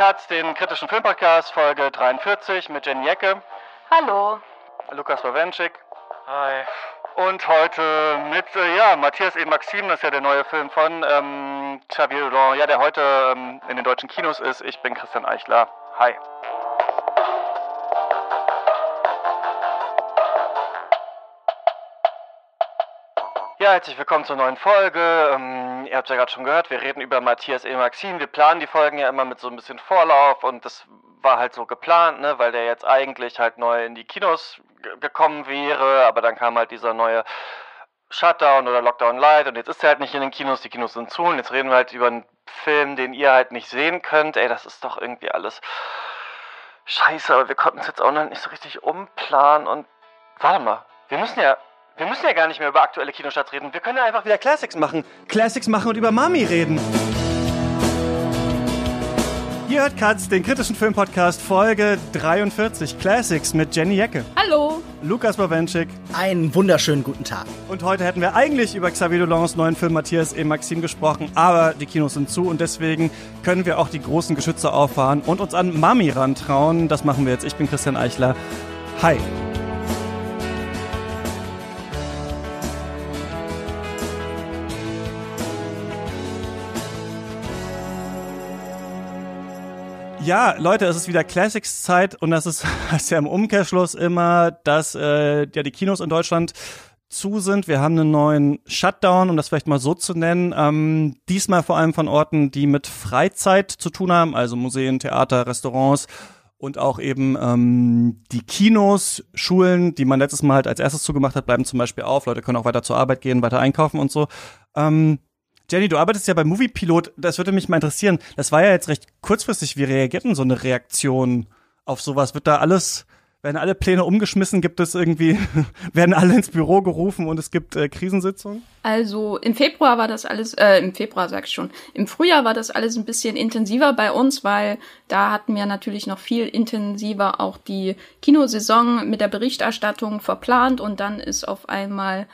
Katz, den kritischen Filmpodcast, Folge 43 mit Jenny Jecke. Hallo. Lukas Bawenschik. Hi. Und heute mit, äh, ja, Matthias E. Maxim, das ist ja der neue Film von ähm, Xavier Dolan, ja, der heute ähm, in den deutschen Kinos ist. Ich bin Christian Eichler. Hi. Ja, herzlich willkommen zur neuen Folge. Ähm, ihr habt ja gerade schon gehört, wir reden über Matthias E. Maxim. Wir planen die Folgen ja immer mit so ein bisschen Vorlauf und das war halt so geplant, ne, weil der jetzt eigentlich halt neu in die Kinos gekommen wäre, aber dann kam halt dieser neue Shutdown oder Lockdown Light und jetzt ist er halt nicht in den Kinos, die Kinos sind zu und jetzt reden wir halt über einen Film, den ihr halt nicht sehen könnt. Ey, das ist doch irgendwie alles scheiße, aber wir konnten es jetzt auch noch nicht so richtig umplanen und warte mal, wir müssen ja wir müssen ja gar nicht mehr über aktuelle Kinostarts reden. Wir können ja einfach wieder Classics machen. Classics machen und über Mami reden. Ihr hört Katz, den kritischen Filmpodcast Folge 43 Classics mit Jenny Jecke. Hallo. Lukas Bawenschik. Einen wunderschönen guten Tag. Und heute hätten wir eigentlich über Xavier Dolans neuen Film Matthias E. Maxim gesprochen, aber die Kinos sind zu und deswegen können wir auch die großen Geschütze auffahren und uns an Mami rantrauen. Das machen wir jetzt. Ich bin Christian Eichler. Hi. Ja, Leute, es ist wieder Classics-Zeit und das ist, das ist ja im Umkehrschluss immer, dass äh, ja die Kinos in Deutschland zu sind. Wir haben einen neuen Shutdown, um das vielleicht mal so zu nennen. Ähm, diesmal vor allem von Orten, die mit Freizeit zu tun haben, also Museen, Theater, Restaurants und auch eben ähm, die Kinos, Schulen, die man letztes Mal halt als erstes zugemacht hat, bleiben zum Beispiel auf. Leute können auch weiter zur Arbeit gehen, weiter einkaufen und so. Ähm, Jenny, du arbeitest ja bei Moviepilot. Das würde mich mal interessieren. Das war ja jetzt recht kurzfristig. Wie reagiert denn so eine Reaktion auf sowas? Wird da alles, werden alle Pläne umgeschmissen? Gibt es irgendwie, werden alle ins Büro gerufen und es gibt äh, Krisensitzungen? Also im Februar war das alles, äh, im Februar sag ich schon, im Frühjahr war das alles ein bisschen intensiver bei uns, weil da hatten wir natürlich noch viel intensiver auch die Kinosaison mit der Berichterstattung verplant und dann ist auf einmal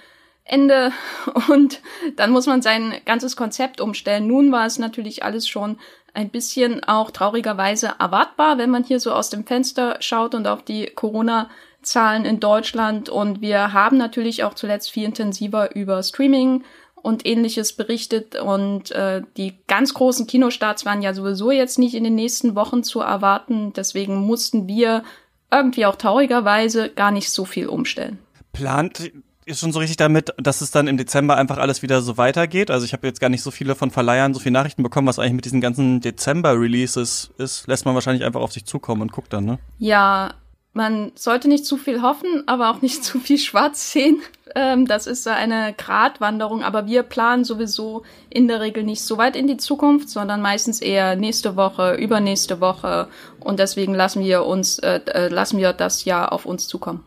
Ende und dann muss man sein ganzes Konzept umstellen. Nun war es natürlich alles schon ein bisschen auch traurigerweise erwartbar, wenn man hier so aus dem Fenster schaut und auf die Corona-Zahlen in Deutschland. Und wir haben natürlich auch zuletzt viel intensiver über Streaming und ähnliches berichtet. Und äh, die ganz großen Kinostarts waren ja sowieso jetzt nicht in den nächsten Wochen zu erwarten. Deswegen mussten wir irgendwie auch traurigerweise gar nicht so viel umstellen. Plant schon so richtig damit, dass es dann im Dezember einfach alles wieder so weitergeht. Also ich habe jetzt gar nicht so viele von Verleihern so viele Nachrichten bekommen, was eigentlich mit diesen ganzen Dezember-Releases ist. Lässt man wahrscheinlich einfach auf sich zukommen und guckt dann, ne? Ja, man sollte nicht zu viel hoffen, aber auch nicht zu viel schwarz sehen. Ähm, das ist eine Gratwanderung, aber wir planen sowieso in der Regel nicht so weit in die Zukunft, sondern meistens eher nächste Woche, übernächste Woche und deswegen lassen wir uns, äh, äh lassen wir das Jahr auf uns zukommen.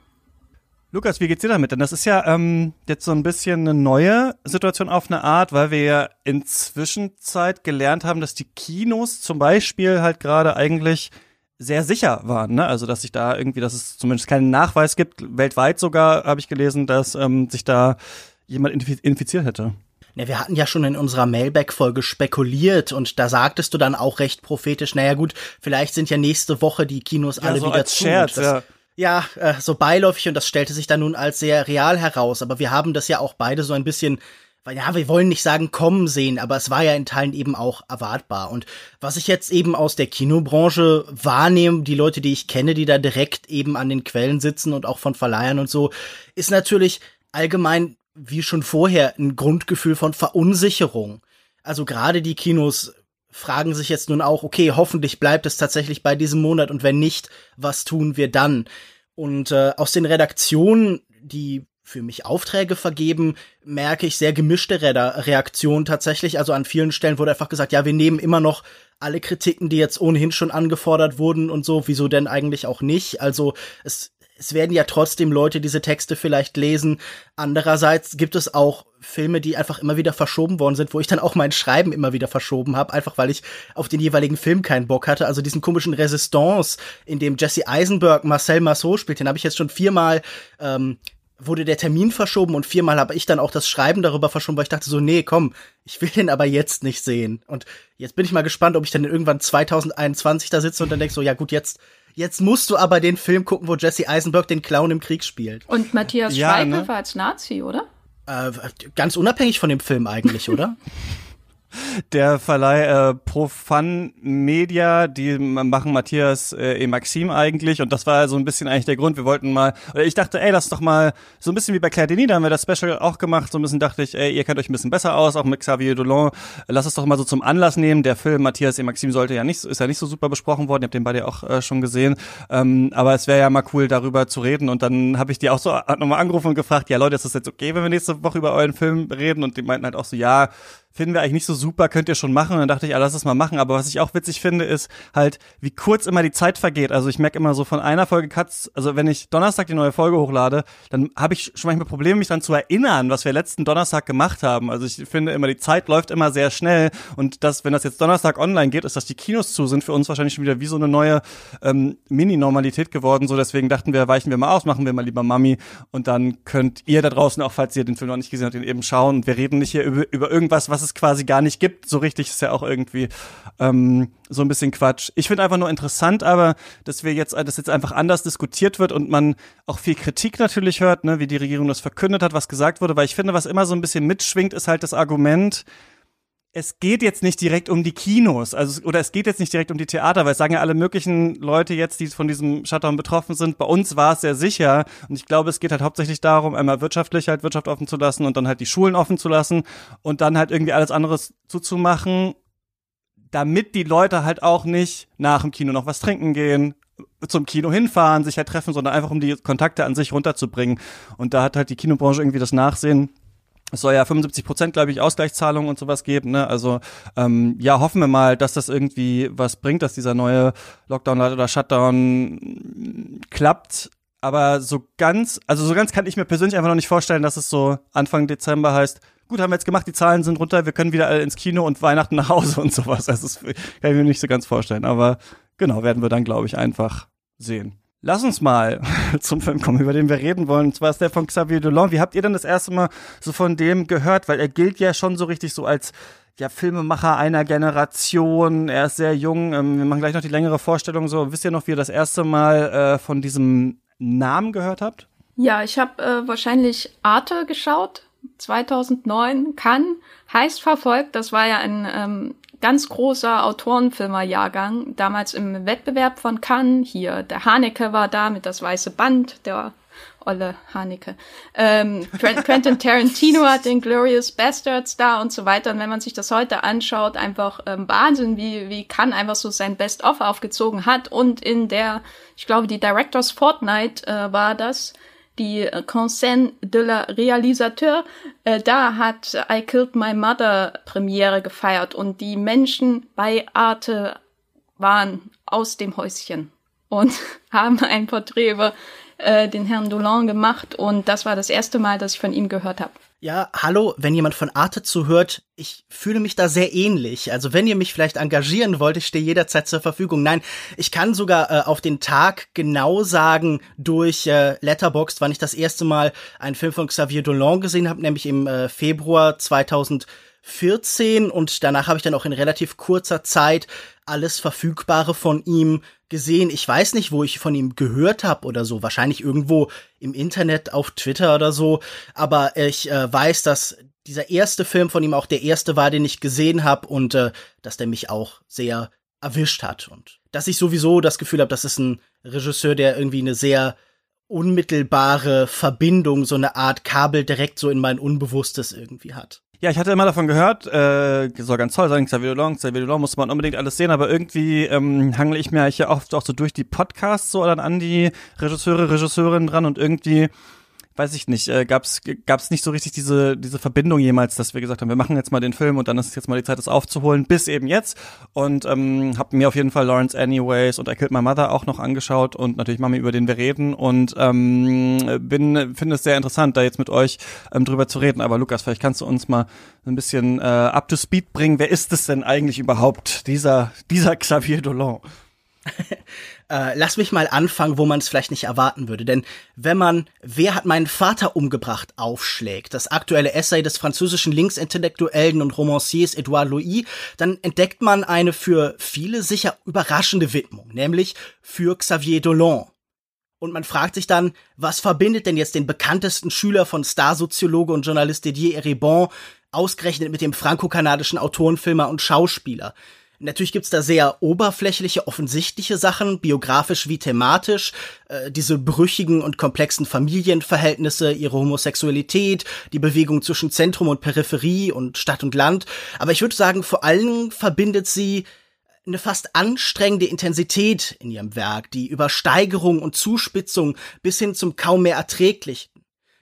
Lukas, wie geht's dir damit? Denn das ist ja ähm, jetzt so ein bisschen eine neue Situation auf eine Art, weil wir ja inzwischen Zeit gelernt haben, dass die Kinos zum Beispiel halt gerade eigentlich sehr sicher waren. Ne? Also dass sich da irgendwie, dass es zumindest keinen Nachweis gibt, weltweit sogar habe ich gelesen, dass ähm, sich da jemand infiziert hätte. Ja, wir hatten ja schon in unserer Mailback-Folge spekuliert und da sagtest du dann auch recht prophetisch, naja gut, vielleicht sind ja nächste Woche die Kinos ja, alle so wieder zu. Scherz, ja ja, äh, so beiläufig und das stellte sich dann nun als sehr real heraus. Aber wir haben das ja auch beide so ein bisschen, weil ja, wir wollen nicht sagen kommen sehen, aber es war ja in Teilen eben auch erwartbar. Und was ich jetzt eben aus der Kinobranche wahrnehme, die Leute, die ich kenne, die da direkt eben an den Quellen sitzen und auch von Verleihern und so, ist natürlich allgemein, wie schon vorher, ein Grundgefühl von Verunsicherung. Also gerade die Kinos fragen sich jetzt nun auch, okay, hoffentlich bleibt es tatsächlich bei diesem Monat und wenn nicht, was tun wir dann? Und äh, aus den Redaktionen, die für mich Aufträge vergeben, merke ich sehr gemischte Re Reaktionen tatsächlich. Also an vielen Stellen wurde einfach gesagt, ja, wir nehmen immer noch alle Kritiken, die jetzt ohnehin schon angefordert wurden und so. Wieso denn eigentlich auch nicht? Also es es werden ja trotzdem Leute diese Texte vielleicht lesen. Andererseits gibt es auch Filme, die einfach immer wieder verschoben worden sind, wo ich dann auch mein Schreiben immer wieder verschoben habe, einfach weil ich auf den jeweiligen Film keinen Bock hatte. Also diesen komischen Resistance, in dem Jesse Eisenberg Marcel Marceau spielt, den habe ich jetzt schon viermal ähm, wurde der Termin verschoben und viermal habe ich dann auch das Schreiben darüber verschoben, weil ich dachte so, nee, komm, ich will den aber jetzt nicht sehen. Und jetzt bin ich mal gespannt, ob ich dann irgendwann 2021 da sitze und dann denk so, ja gut, jetzt Jetzt musst du aber den Film gucken, wo Jesse Eisenberg den Clown im Krieg spielt. Und Matthias Ja, Schweighöfer ne? als Nazi, oder? Äh, ganz unabhängig von dem Film eigentlich, oder? Der Verleih äh, Profan Media, die machen Matthias äh, e Maxim eigentlich und das war so ein bisschen eigentlich der Grund. Wir wollten mal, oder ich dachte, ey, lass doch mal so ein bisschen wie bei Claire Denis, da haben wir das Special auch gemacht. So ein bisschen dachte ich, ey, ihr kennt euch ein bisschen besser aus, auch mit Xavier Dolan. Lass es doch mal so zum Anlass nehmen. Der Film Matthias e Maxim sollte ja nicht, ist ja nicht so super besprochen worden. Ihr habt den beide auch äh, schon gesehen. Ähm, aber es wäre ja mal cool, darüber zu reden. Und dann habe ich die auch so nochmal angerufen und gefragt, ja Leute, ist das jetzt okay, wenn wir nächste Woche über euren Film reden? Und die meinten halt auch so, ja, finden wir eigentlich nicht so super, könnt ihr schon machen. Und dann dachte ich, ja, lass es mal machen. Aber was ich auch witzig finde, ist halt, wie kurz immer die Zeit vergeht. Also ich merke immer so von einer Folge Cuts, also wenn ich Donnerstag die neue Folge hochlade, dann habe ich schon manchmal Probleme, mich daran zu erinnern, was wir letzten Donnerstag gemacht haben. Also ich finde immer, die Zeit läuft immer sehr schnell. Und das, wenn das jetzt Donnerstag online geht, ist, dass die Kinos zu sind, für uns wahrscheinlich schon wieder wie so eine neue ähm, Mini-Normalität geworden. So deswegen dachten wir, weichen wir mal aus, machen wir mal lieber Mami. Und dann könnt ihr da draußen auch, falls ihr den Film noch nicht gesehen habt, den eben schauen. Und wir reden nicht hier über, über irgendwas, was es quasi gar nicht gibt. So richtig ist ja auch irgendwie ähm, so ein bisschen Quatsch. Ich finde einfach nur interessant, aber dass wir jetzt, dass jetzt einfach anders diskutiert wird und man auch viel Kritik natürlich hört, ne, wie die Regierung das verkündet hat, was gesagt wurde, weil ich finde, was immer so ein bisschen mitschwingt, ist halt das Argument, es geht jetzt nicht direkt um die Kinos, also oder es geht jetzt nicht direkt um die Theater, weil es sagen ja alle möglichen Leute jetzt, die von diesem Shutdown betroffen sind. Bei uns war es sehr sicher und ich glaube, es geht halt hauptsächlich darum, einmal wirtschaftlich halt Wirtschaft offen zu lassen und dann halt die Schulen offen zu lassen und dann halt irgendwie alles anderes zuzumachen, damit die Leute halt auch nicht nach dem Kino noch was trinken gehen, zum Kino hinfahren, sich halt treffen, sondern einfach um die Kontakte an sich runterzubringen. Und da hat halt die Kinobranche irgendwie das Nachsehen. Es soll ja 75 Prozent, glaube ich, Ausgleichszahlungen und sowas geben. Ne? Also ähm, ja, hoffen wir mal, dass das irgendwie was bringt, dass dieser neue Lockdown oder Shutdown klappt. Aber so ganz, also so ganz kann ich mir persönlich einfach noch nicht vorstellen, dass es so Anfang Dezember heißt, gut, haben wir jetzt gemacht, die Zahlen sind runter, wir können wieder alle ins Kino und Weihnachten nach Hause und sowas. Also das kann ich mir nicht so ganz vorstellen. Aber genau, werden wir dann, glaube ich, einfach sehen. Lass uns mal zum Film kommen, über den wir reden wollen. Und zwar ist der von Xavier Dolan. Wie habt ihr denn das erste Mal so von dem gehört? Weil er gilt ja schon so richtig so als ja, Filmemacher einer Generation. Er ist sehr jung. Ähm, wir machen gleich noch die längere Vorstellung. So, wisst ihr noch, wie ihr das erste Mal äh, von diesem Namen gehört habt? Ja, ich habe äh, wahrscheinlich Arte geschaut, 2009, Cannes, heiß verfolgt. Das war ja ein ähm, ganz großer Autorenfilmerjahrgang, damals im Wettbewerb von Cannes. Hier, der Haneke war da mit das weiße Band, der Olle Haneke. Ähm, Quentin Tarantino hat den Glorious Bastards da und so weiter. Und wenn man sich das heute anschaut, einfach ähm, Wahnsinn, wie, wie Cannes einfach so sein Best-of aufgezogen hat. Und in der, ich glaube, die Directors Fortnite äh, war das, die äh, Conseil de la Réalisateur, äh, da hat I Killed My Mother Premiere gefeiert und die Menschen bei Arte waren aus dem Häuschen und haben ein Porträt über äh, den Herrn Dolan gemacht und das war das erste Mal, dass ich von ihm gehört habe. Ja, hallo, wenn jemand von Arte zuhört, ich fühle mich da sehr ähnlich. Also wenn ihr mich vielleicht engagieren wollt, ich stehe jederzeit zur Verfügung. Nein, ich kann sogar äh, auf den Tag genau sagen durch äh, Letterboxd, wann ich das erste Mal einen Film von Xavier Dolan gesehen habe, nämlich im äh, Februar 2014 und danach habe ich dann auch in relativ kurzer Zeit alles Verfügbare von ihm gesehen. Ich weiß nicht, wo ich von ihm gehört habe oder so. Wahrscheinlich irgendwo im Internet, auf Twitter oder so. Aber ich äh, weiß, dass dieser erste Film von ihm auch der erste war, den ich gesehen habe und äh, dass der mich auch sehr erwischt hat. Und dass ich sowieso das Gefühl habe, das ist ein Regisseur, der irgendwie eine sehr unmittelbare Verbindung, so eine Art Kabel direkt so in mein Unbewusstes irgendwie hat. Ja, ich hatte immer davon gehört, äh, soll ganz toll sein, Xavier Dolan, Xavier Dolan muss man unbedingt alles sehen, aber irgendwie ähm, hangle ich mir ja oft auch so durch die Podcasts so dann an die Regisseure, Regisseurinnen dran und irgendwie weiß ich nicht, äh, gab's gab's nicht so richtig diese diese Verbindung jemals, dass wir gesagt haben, wir machen jetzt mal den Film und dann ist jetzt mal die Zeit, das aufzuholen, bis eben jetzt. Und ähm, habe mir auf jeden Fall Lawrence Anyways und I Killed My Mother auch noch angeschaut und natürlich Mami, über den wir reden und ähm, bin finde es sehr interessant, da jetzt mit euch ähm, drüber zu reden. Aber Lukas, vielleicht kannst du uns mal ein bisschen äh, up to speed bringen. Wer ist es denn eigentlich überhaupt, dieser dieser Xavier Dolan? äh, lass mich mal anfangen, wo man es vielleicht nicht erwarten würde. Denn wenn man Wer hat meinen Vater umgebracht aufschlägt, das aktuelle Essay des französischen Linksintellektuellen und Romanciers Edouard Louis, dann entdeckt man eine für viele sicher überraschende Widmung, nämlich für Xavier Dolan. Und man fragt sich dann, was verbindet denn jetzt den bekanntesten Schüler von Starsoziologe und Journalist Didier Eribon ausgerechnet mit dem franco-kanadischen Autorenfilmer und Schauspieler? Natürlich gibt's da sehr oberflächliche, offensichtliche Sachen, biografisch wie thematisch, äh, diese brüchigen und komplexen Familienverhältnisse, ihre Homosexualität, die Bewegung zwischen Zentrum und Peripherie und Stadt und Land. Aber ich würde sagen, vor allem verbindet sie eine fast anstrengende Intensität in ihrem Werk, die Übersteigerung und Zuspitzung bis hin zum kaum mehr erträglichen.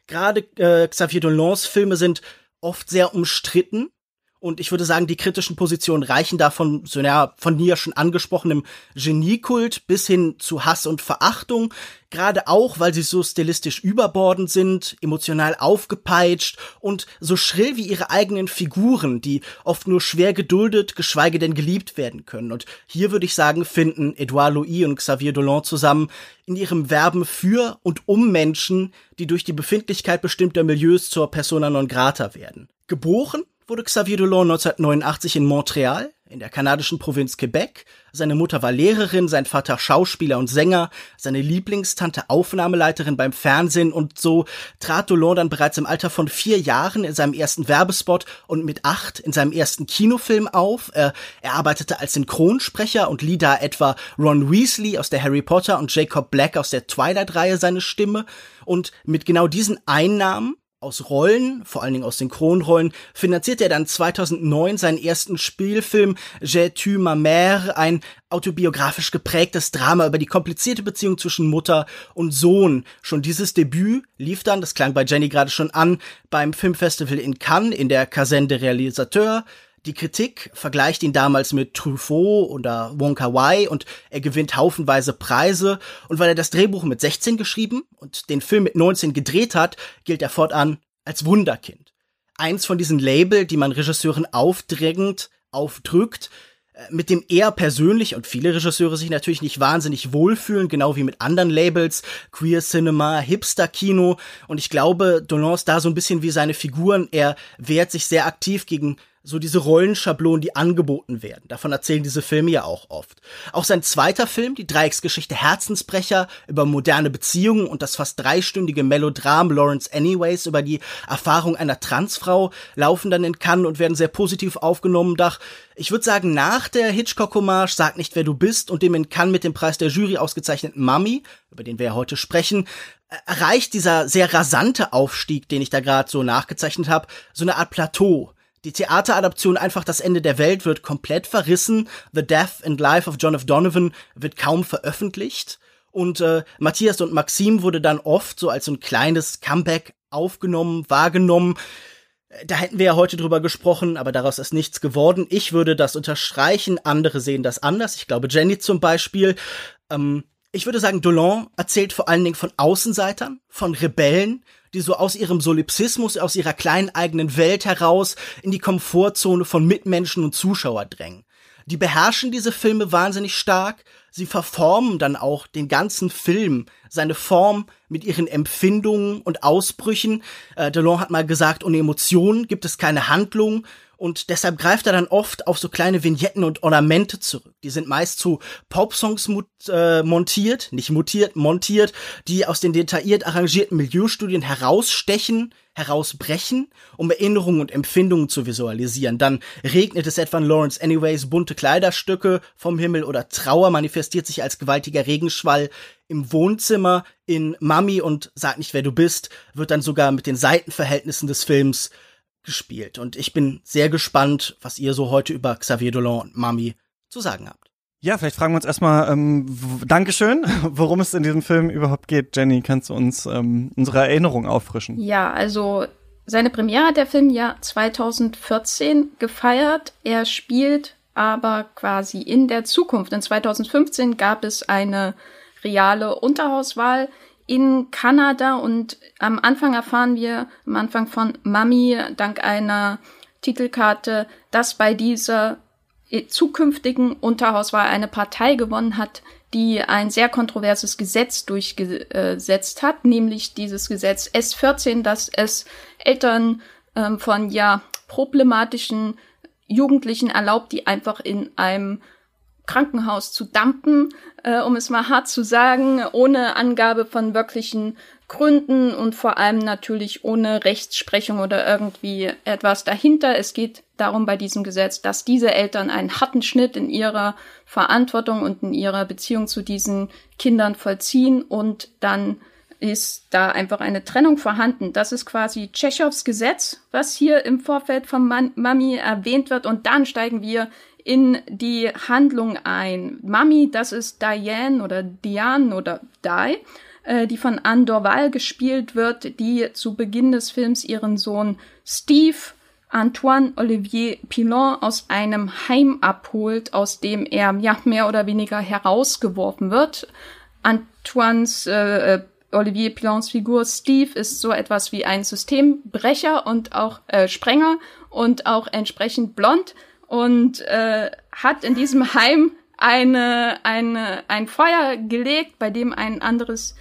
Gerade äh, Xavier Dolans Filme sind oft sehr umstritten, und ich würde sagen, die kritischen Positionen reichen da von, so ja, von dir schon angesprochenem Geniekult bis hin zu Hass und Verachtung. Gerade auch, weil sie so stilistisch überbordend sind, emotional aufgepeitscht und so schrill wie ihre eigenen Figuren, die oft nur schwer geduldet, geschweige denn geliebt werden können. Und hier würde ich sagen, finden Edouard Louis und Xavier Dolan zusammen in ihrem Werben für und um Menschen, die durch die Befindlichkeit bestimmter Milieus zur Persona non grata werden. Geboren wurde Xavier Dolan 1989 in Montreal, in der kanadischen Provinz Quebec. Seine Mutter war Lehrerin, sein Vater Schauspieler und Sänger, seine Lieblingstante Aufnahmeleiterin beim Fernsehen und so trat Dolan dann bereits im Alter von vier Jahren in seinem ersten Werbespot und mit acht in seinem ersten Kinofilm auf. Er, er arbeitete als Synchronsprecher und lieh da etwa Ron Weasley aus der Harry Potter und Jacob Black aus der Twilight-Reihe seine Stimme. Und mit genau diesen Einnahmen aus Rollen, vor allen Dingen aus Synchronrollen, finanzierte er dann 2009 seinen ersten Spielfilm J'ai tu ma mère, ein autobiografisch geprägtes Drama über die komplizierte Beziehung zwischen Mutter und Sohn. Schon dieses Debüt lief dann, das klang bei Jenny gerade schon an, beim Filmfestival in Cannes in der Caserne de Réalisateur. Die Kritik vergleicht ihn damals mit Truffaut oder Wonka Wai und er gewinnt haufenweise Preise. Und weil er das Drehbuch mit 16 geschrieben und den Film mit 19 gedreht hat, gilt er fortan als Wunderkind. Eins von diesen Label, die man Regisseuren aufdrängend aufdrückt, äh, mit dem er persönlich und viele Regisseure sich natürlich nicht wahnsinnig wohlfühlen, genau wie mit anderen Labels, Queer Cinema, Hipster Kino. Und ich glaube, Dolan ist da so ein bisschen wie seine Figuren. Er wehrt sich sehr aktiv gegen so diese Rollenschablonen, die angeboten werden. Davon erzählen diese Filme ja auch oft. Auch sein zweiter Film, die Dreiecksgeschichte Herzensbrecher über moderne Beziehungen und das fast dreistündige Melodram Lawrence Anyways über die Erfahrung einer Transfrau laufen dann in Cannes und werden sehr positiv aufgenommen. Doch ich würde sagen, nach der Hitchcock-Hommage Sag nicht, wer du bist und dem in Cannes mit dem Preis der Jury ausgezeichneten Mummy, über den wir ja heute sprechen, erreicht dieser sehr rasante Aufstieg, den ich da gerade so nachgezeichnet habe, so eine Art Plateau die Theateradaption Einfach das Ende der Welt wird komplett verrissen. The Death and Life of John F. Donovan wird kaum veröffentlicht. Und äh, Matthias und Maxim wurde dann oft so als so ein kleines Comeback aufgenommen, wahrgenommen. Da hätten wir ja heute drüber gesprochen, aber daraus ist nichts geworden. Ich würde das unterstreichen, andere sehen das anders. Ich glaube, Jenny zum Beispiel. Ähm, ich würde sagen, Dolan erzählt vor allen Dingen von Außenseitern, von Rebellen, die so aus ihrem Solipsismus, aus ihrer kleinen eigenen Welt heraus in die Komfortzone von Mitmenschen und Zuschauer drängen. Die beherrschen diese Filme wahnsinnig stark, sie verformen dann auch den ganzen Film, seine Form mit ihren Empfindungen und Ausbrüchen. Äh, Delon hat mal gesagt, ohne Emotionen gibt es keine Handlung und deshalb greift er dann oft auf so kleine Vignetten und Ornamente zurück. Die sind meist zu Popsongs äh, montiert, nicht mutiert, montiert, die aus den detailliert arrangierten Milieustudien herausstechen, herausbrechen, um Erinnerungen und Empfindungen zu visualisieren. Dann regnet es etwa in Lawrence Anyways bunte Kleiderstücke vom Himmel oder Trauer manifestiert sich als gewaltiger Regenschwall im Wohnzimmer in Mami und Sag nicht, wer du bist, wird dann sogar mit den Seitenverhältnissen des Films gespielt. Und ich bin sehr gespannt, was ihr so heute über Xavier Dolan und Mami zu sagen habt. Ja, vielleicht fragen wir uns erstmal, ähm, Dankeschön, worum es in diesem Film überhaupt geht. Jenny, kannst du uns ähm, unsere Erinnerung auffrischen? Ja, also seine Premiere hat der Film ja 2014 gefeiert. Er spielt aber quasi in der Zukunft. In 2015 gab es eine reale Unterhauswahl in Kanada und am Anfang erfahren wir, am Anfang von Mami, dank einer Titelkarte, dass bei dieser zukünftigen Unterhauswahl eine Partei gewonnen hat, die ein sehr kontroverses Gesetz durchgesetzt hat, nämlich dieses Gesetz S14, das es Eltern ähm, von ja problematischen Jugendlichen erlaubt, die einfach in einem Krankenhaus zu dumpen, äh, um es mal hart zu sagen, ohne Angabe von wirklichen Gründen und vor allem natürlich ohne Rechtsprechung oder irgendwie etwas dahinter. Es geht darum bei diesem Gesetz, dass diese Eltern einen harten Schnitt in ihrer Verantwortung und in ihrer Beziehung zu diesen Kindern vollziehen und dann ist da einfach eine Trennung vorhanden. Das ist quasi Tschechows Gesetz, was hier im Vorfeld von Mami erwähnt wird und dann steigen wir in die Handlung ein. Mami, das ist Diane oder Diane oder Di äh, die von Anne Dorval gespielt wird, die zu Beginn des Films ihren Sohn Steve Antoine Olivier Pilon aus einem Heim abholt, aus dem er ja mehr oder weniger herausgeworfen wird. Antoines äh, äh Olivier Pilons Figur Steve ist so etwas wie ein Systembrecher und auch äh, Sprenger und auch entsprechend blond und äh, hat in diesem Heim eine, eine, ein Feuer gelegt, bei dem ein anderes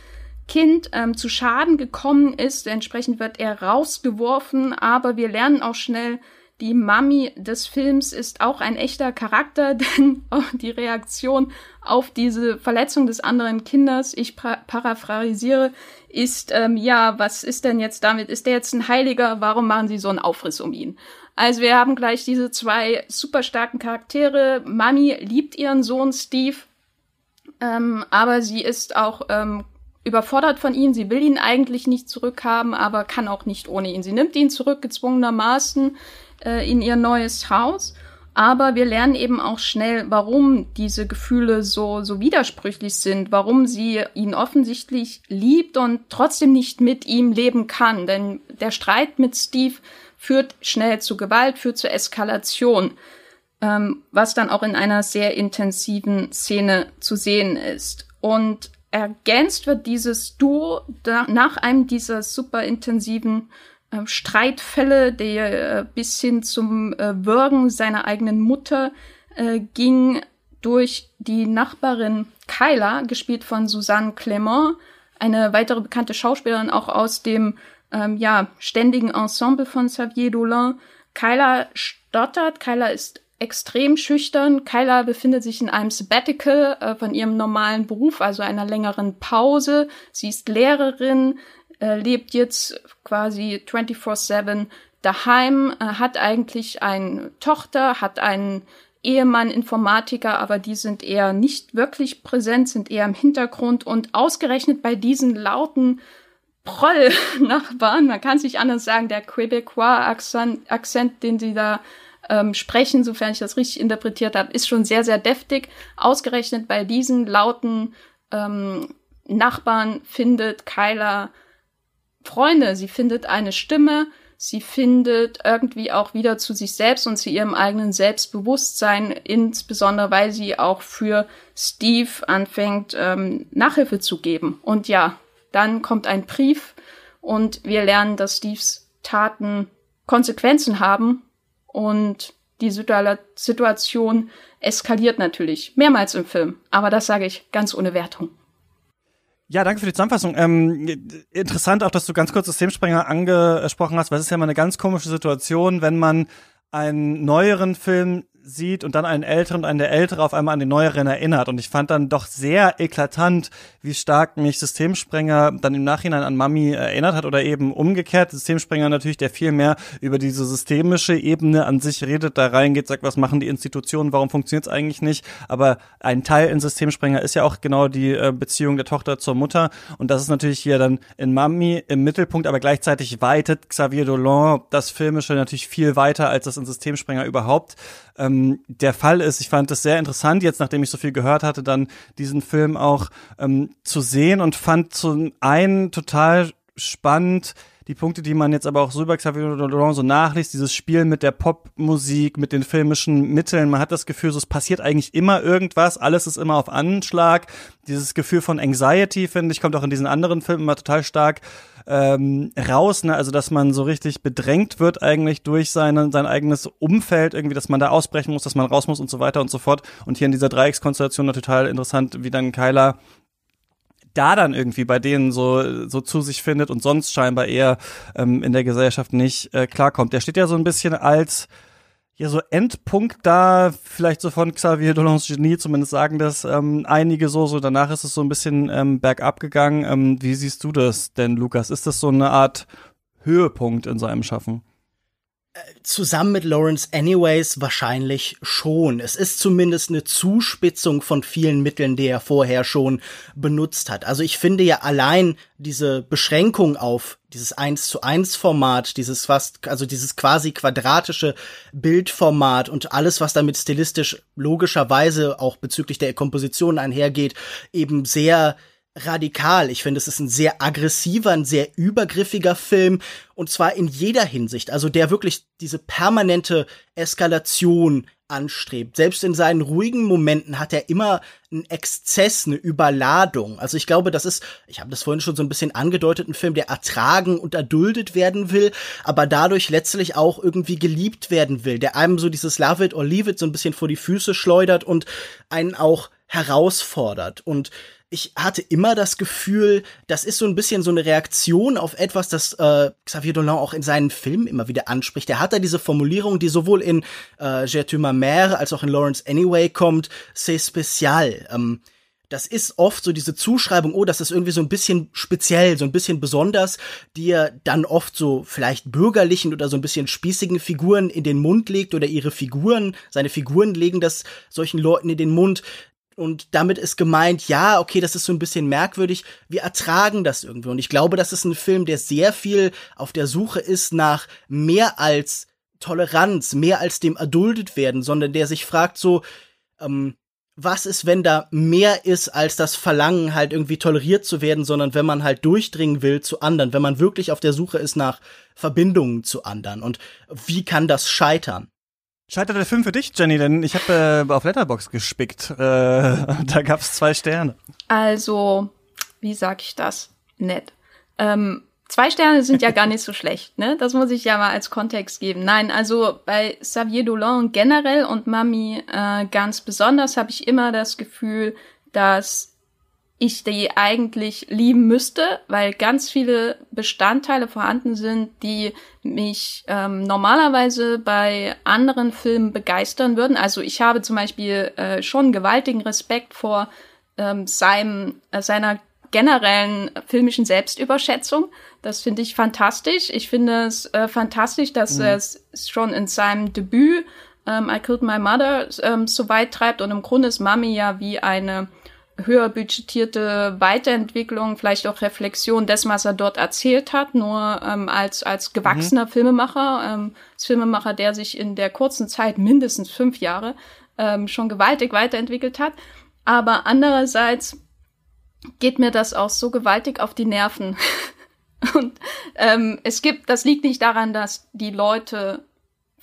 Kind ähm, zu Schaden gekommen ist. Entsprechend wird er rausgeworfen, aber wir lernen auch schnell, die Mami des Films ist auch ein echter Charakter, denn die Reaktion auf diese Verletzung des anderen Kindes, ich paraphrasiere, ist, ähm, ja, was ist denn jetzt damit? Ist der jetzt ein Heiliger? Warum machen sie so einen Aufriss um ihn? Also wir haben gleich diese zwei super starken Charaktere. Mami liebt ihren Sohn Steve, ähm, aber sie ist auch ähm, überfordert von ihm. Sie will ihn eigentlich nicht zurückhaben, aber kann auch nicht ohne ihn. Sie nimmt ihn zurück, gezwungenermaßen, äh, in ihr neues Haus. Aber wir lernen eben auch schnell, warum diese Gefühle so, so widersprüchlich sind, warum sie ihn offensichtlich liebt und trotzdem nicht mit ihm leben kann. Denn der Streit mit Steve führt schnell zu Gewalt, führt zur Eskalation, ähm, was dann auch in einer sehr intensiven Szene zu sehen ist. Und ergänzt wird dieses Duo da, nach einem dieser super intensiven äh, Streitfälle, der äh, bis hin zum äh, Würgen seiner eigenen Mutter äh, ging, durch die Nachbarin Kyla, gespielt von Susanne Clement, eine weitere bekannte Schauspielerin auch aus dem ähm, ja, ständigen Ensemble von Xavier Dolan. Kyla stottert, Kyla ist extrem schüchtern. Kyla befindet sich in einem Sabbatical äh, von ihrem normalen Beruf, also einer längeren Pause. Sie ist Lehrerin, äh, lebt jetzt quasi 24-7 daheim, äh, hat eigentlich eine Tochter, hat einen Ehemann, Informatiker, aber die sind eher nicht wirklich präsent, sind eher im Hintergrund und ausgerechnet bei diesen lauten Proll-Nachbarn, man kann es nicht anders sagen, der Quebecois-Akzent, Akzent, den sie da ähm, sprechen, sofern ich das richtig interpretiert habe, ist schon sehr, sehr deftig. Ausgerechnet bei diesen lauten ähm, Nachbarn findet Kyla Freunde, sie findet eine Stimme, sie findet irgendwie auch wieder zu sich selbst und zu ihrem eigenen Selbstbewusstsein, insbesondere weil sie auch für Steve anfängt, ähm, Nachhilfe zu geben. Und ja, dann kommt ein Brief und wir lernen, dass Steves Taten Konsequenzen haben und die Situation eskaliert natürlich mehrmals im Film. Aber das sage ich ganz ohne Wertung. Ja, danke für die Zusammenfassung. Ähm, interessant auch, dass du ganz kurz Systemsprenger angesprochen hast, weil es ist ja mal eine ganz komische Situation, wenn man einen neueren Film sieht und dann einen älteren und einen der ältere auf einmal an den neueren erinnert. Und ich fand dann doch sehr eklatant, wie stark mich Systemsprenger dann im Nachhinein an Mami erinnert hat oder eben umgekehrt. Systemsprenger natürlich, der viel mehr über diese systemische Ebene an sich redet, da reingeht, sagt, was machen die Institutionen, warum funktioniert es eigentlich nicht. Aber ein Teil in Systemsprenger ist ja auch genau die äh, Beziehung der Tochter zur Mutter. Und das ist natürlich hier dann in Mami im Mittelpunkt, aber gleichzeitig weitet Xavier Dolan das Filmische natürlich viel weiter, als das in Systemsprenger überhaupt ähm, der Fall ist. Ich fand es sehr interessant, jetzt nachdem ich so viel gehört hatte, dann diesen Film auch ähm, zu sehen und fand zum einen total spannend, die Punkte, die man jetzt aber auch so über Xavier Dolan so nachliest, dieses Spiel mit der Popmusik, mit den filmischen Mitteln, man hat das Gefühl, so, es passiert eigentlich immer irgendwas, alles ist immer auf Anschlag. Dieses Gefühl von Anxiety, finde ich, kommt auch in diesen anderen Filmen immer total stark ähm, raus, ne? also dass man so richtig bedrängt wird eigentlich durch seine, sein eigenes Umfeld, irgendwie, dass man da ausbrechen muss, dass man raus muss und so weiter und so fort. Und hier in dieser Dreieckskonstellation total interessant, wie dann Kyla da dann irgendwie bei denen so, so zu sich findet und sonst scheinbar eher ähm, in der Gesellschaft nicht äh, klarkommt. Der steht ja so ein bisschen als ja so Endpunkt da, vielleicht so von Xavier Dolans Genie, zumindest sagen das ähm, einige so, so danach ist es so ein bisschen ähm, bergab gegangen. Ähm, wie siehst du das denn, Lukas? Ist das so eine Art Höhepunkt in seinem Schaffen? Zusammen mit Lawrence Anyways wahrscheinlich schon. Es ist zumindest eine Zuspitzung von vielen Mitteln, die er vorher schon benutzt hat. Also ich finde ja allein diese Beschränkung auf dieses 1 zu 1 Format, dieses fast, also dieses quasi quadratische Bildformat und alles, was damit stilistisch logischerweise auch bezüglich der Komposition einhergeht, eben sehr radikal. Ich finde, es ist ein sehr aggressiver, ein sehr übergriffiger Film und zwar in jeder Hinsicht. Also der wirklich diese permanente Eskalation anstrebt. Selbst in seinen ruhigen Momenten hat er immer einen Exzess, eine Überladung. Also ich glaube, das ist, ich habe das vorhin schon so ein bisschen angedeutet, ein Film, der ertragen und erduldet werden will, aber dadurch letztlich auch irgendwie geliebt werden will, der einem so dieses Love it or leave it so ein bisschen vor die Füße schleudert und einen auch herausfordert. Und ich hatte immer das Gefühl, das ist so ein bisschen so eine Reaktion auf etwas, das äh, Xavier Dolan auch in seinen Filmen immer wieder anspricht. Er hat da diese Formulierung, die sowohl in äh, J'ai ma mère als auch in Lawrence Anyway kommt, c'est spécial. Ähm, das ist oft so diese Zuschreibung, oh, das ist irgendwie so ein bisschen speziell, so ein bisschen besonders, die er dann oft so vielleicht bürgerlichen oder so ein bisschen spießigen Figuren in den Mund legt oder ihre Figuren, seine Figuren legen das solchen Leuten in den Mund. Und damit ist gemeint, ja, okay, das ist so ein bisschen merkwürdig, wir ertragen das irgendwie. Und ich glaube, das ist ein Film, der sehr viel auf der Suche ist nach mehr als Toleranz, mehr als dem erduldet werden, sondern der sich fragt so, ähm, was ist, wenn da mehr ist als das Verlangen, halt irgendwie toleriert zu werden, sondern wenn man halt durchdringen will zu anderen, wenn man wirklich auf der Suche ist nach Verbindungen zu anderen. Und wie kann das scheitern? Scheitert der Film für dich, Jenny? Denn ich habe äh, auf Letterbox gespickt. Äh, da gab es zwei Sterne. Also, wie sag ich das? Nett. Ähm, zwei Sterne sind ja gar nicht so schlecht, ne? Das muss ich ja mal als Kontext geben. Nein, also bei Xavier Dolan generell und Mami äh, ganz besonders habe ich immer das Gefühl, dass ich die eigentlich lieben müsste, weil ganz viele Bestandteile vorhanden sind, die mich ähm, normalerweise bei anderen Filmen begeistern würden. Also ich habe zum Beispiel äh, schon gewaltigen Respekt vor ähm, seinem, äh, seiner generellen filmischen Selbstüberschätzung. Das finde ich fantastisch. Ich finde es äh, fantastisch, dass mhm. er es schon in seinem Debüt ähm, I Killed My Mother ähm, so weit treibt und im Grunde ist Mami ja wie eine höher budgetierte Weiterentwicklung, vielleicht auch Reflexion dessen, was er dort erzählt hat, nur ähm, als, als gewachsener mhm. Filmemacher, ähm, als Filmemacher, der sich in der kurzen Zeit, mindestens fünf Jahre, ähm, schon gewaltig weiterentwickelt hat. Aber andererseits geht mir das auch so gewaltig auf die Nerven. Und ähm, es gibt, das liegt nicht daran, dass die Leute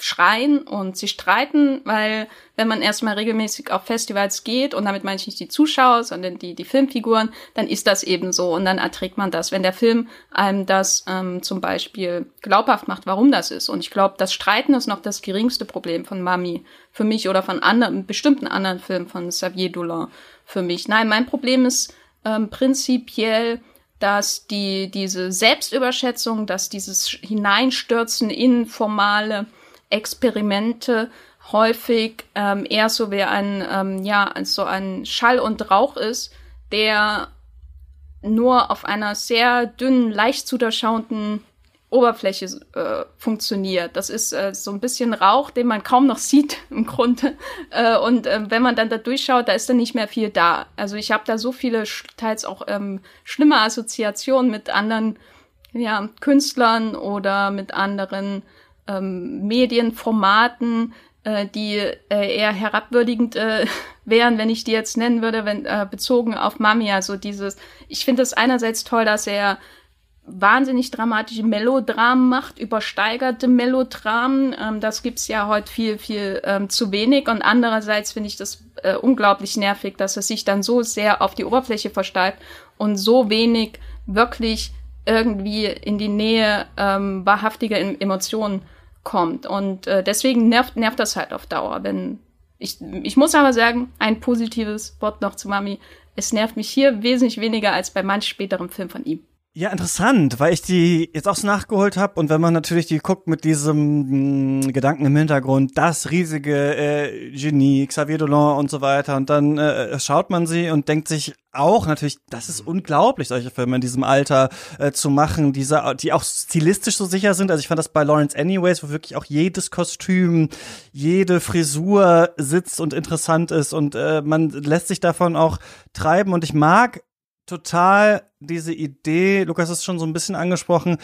schreien und sie streiten, weil wenn man erstmal regelmäßig auf Festivals geht, und damit meine ich nicht die Zuschauer, sondern die, die Filmfiguren, dann ist das eben so und dann erträgt man das. Wenn der Film einem das ähm, zum Beispiel glaubhaft macht, warum das ist. Und ich glaube, das Streiten ist noch das geringste Problem von Mami für mich oder von anderen, bestimmten anderen Filmen von Xavier Dolan für mich. Nein, mein Problem ist ähm, prinzipiell, dass die, diese Selbstüberschätzung, dass dieses Hineinstürzen in formale Experimente häufig ähm, eher so wie ein, ähm, ja, so ein Schall und Rauch ist, der nur auf einer sehr dünnen, leicht zu Oberfläche äh, funktioniert. Das ist äh, so ein bisschen Rauch, den man kaum noch sieht im Grunde. Äh, und äh, wenn man dann da durchschaut, da ist dann nicht mehr viel da. Also ich habe da so viele teils auch ähm, schlimme Assoziationen mit anderen ja, Künstlern oder mit anderen ähm, Medienformaten, äh, die äh, eher herabwürdigend äh, wären, wenn ich die jetzt nennen würde, wenn äh, bezogen auf Mami. Also dieses, ich finde es einerseits toll, dass er wahnsinnig dramatische Melodramen macht, übersteigerte Melodramen. Ähm, das gibt's ja heute viel, viel ähm, zu wenig. Und andererseits finde ich das äh, unglaublich nervig, dass es sich dann so sehr auf die Oberfläche versteift und so wenig wirklich irgendwie in die Nähe ähm, wahrhaftiger Emotionen kommt. Und äh, deswegen nervt, nervt das halt auf Dauer. Wenn ich, ich muss aber sagen, ein positives Wort noch zu Mami. Es nervt mich hier wesentlich weniger als bei manch späterem Film von ihm. Ja, interessant, weil ich die jetzt auch so nachgeholt habe und wenn man natürlich die guckt mit diesem mh, mm, Gedanken im Hintergrund, das riesige äh, Genie, Xavier Dolan und so weiter. Und dann äh, schaut man sie und denkt sich auch natürlich, das ist unglaublich, solche Filme in diesem Alter äh, zu machen, diese, die auch stilistisch so sicher sind. Also ich fand das bei Lawrence Anyways, wo wirklich auch jedes Kostüm, jede Frisur sitzt und interessant ist. Und äh, man lässt sich davon auch treiben. Und ich mag total diese Idee, Lukas ist schon so ein bisschen angesprochen,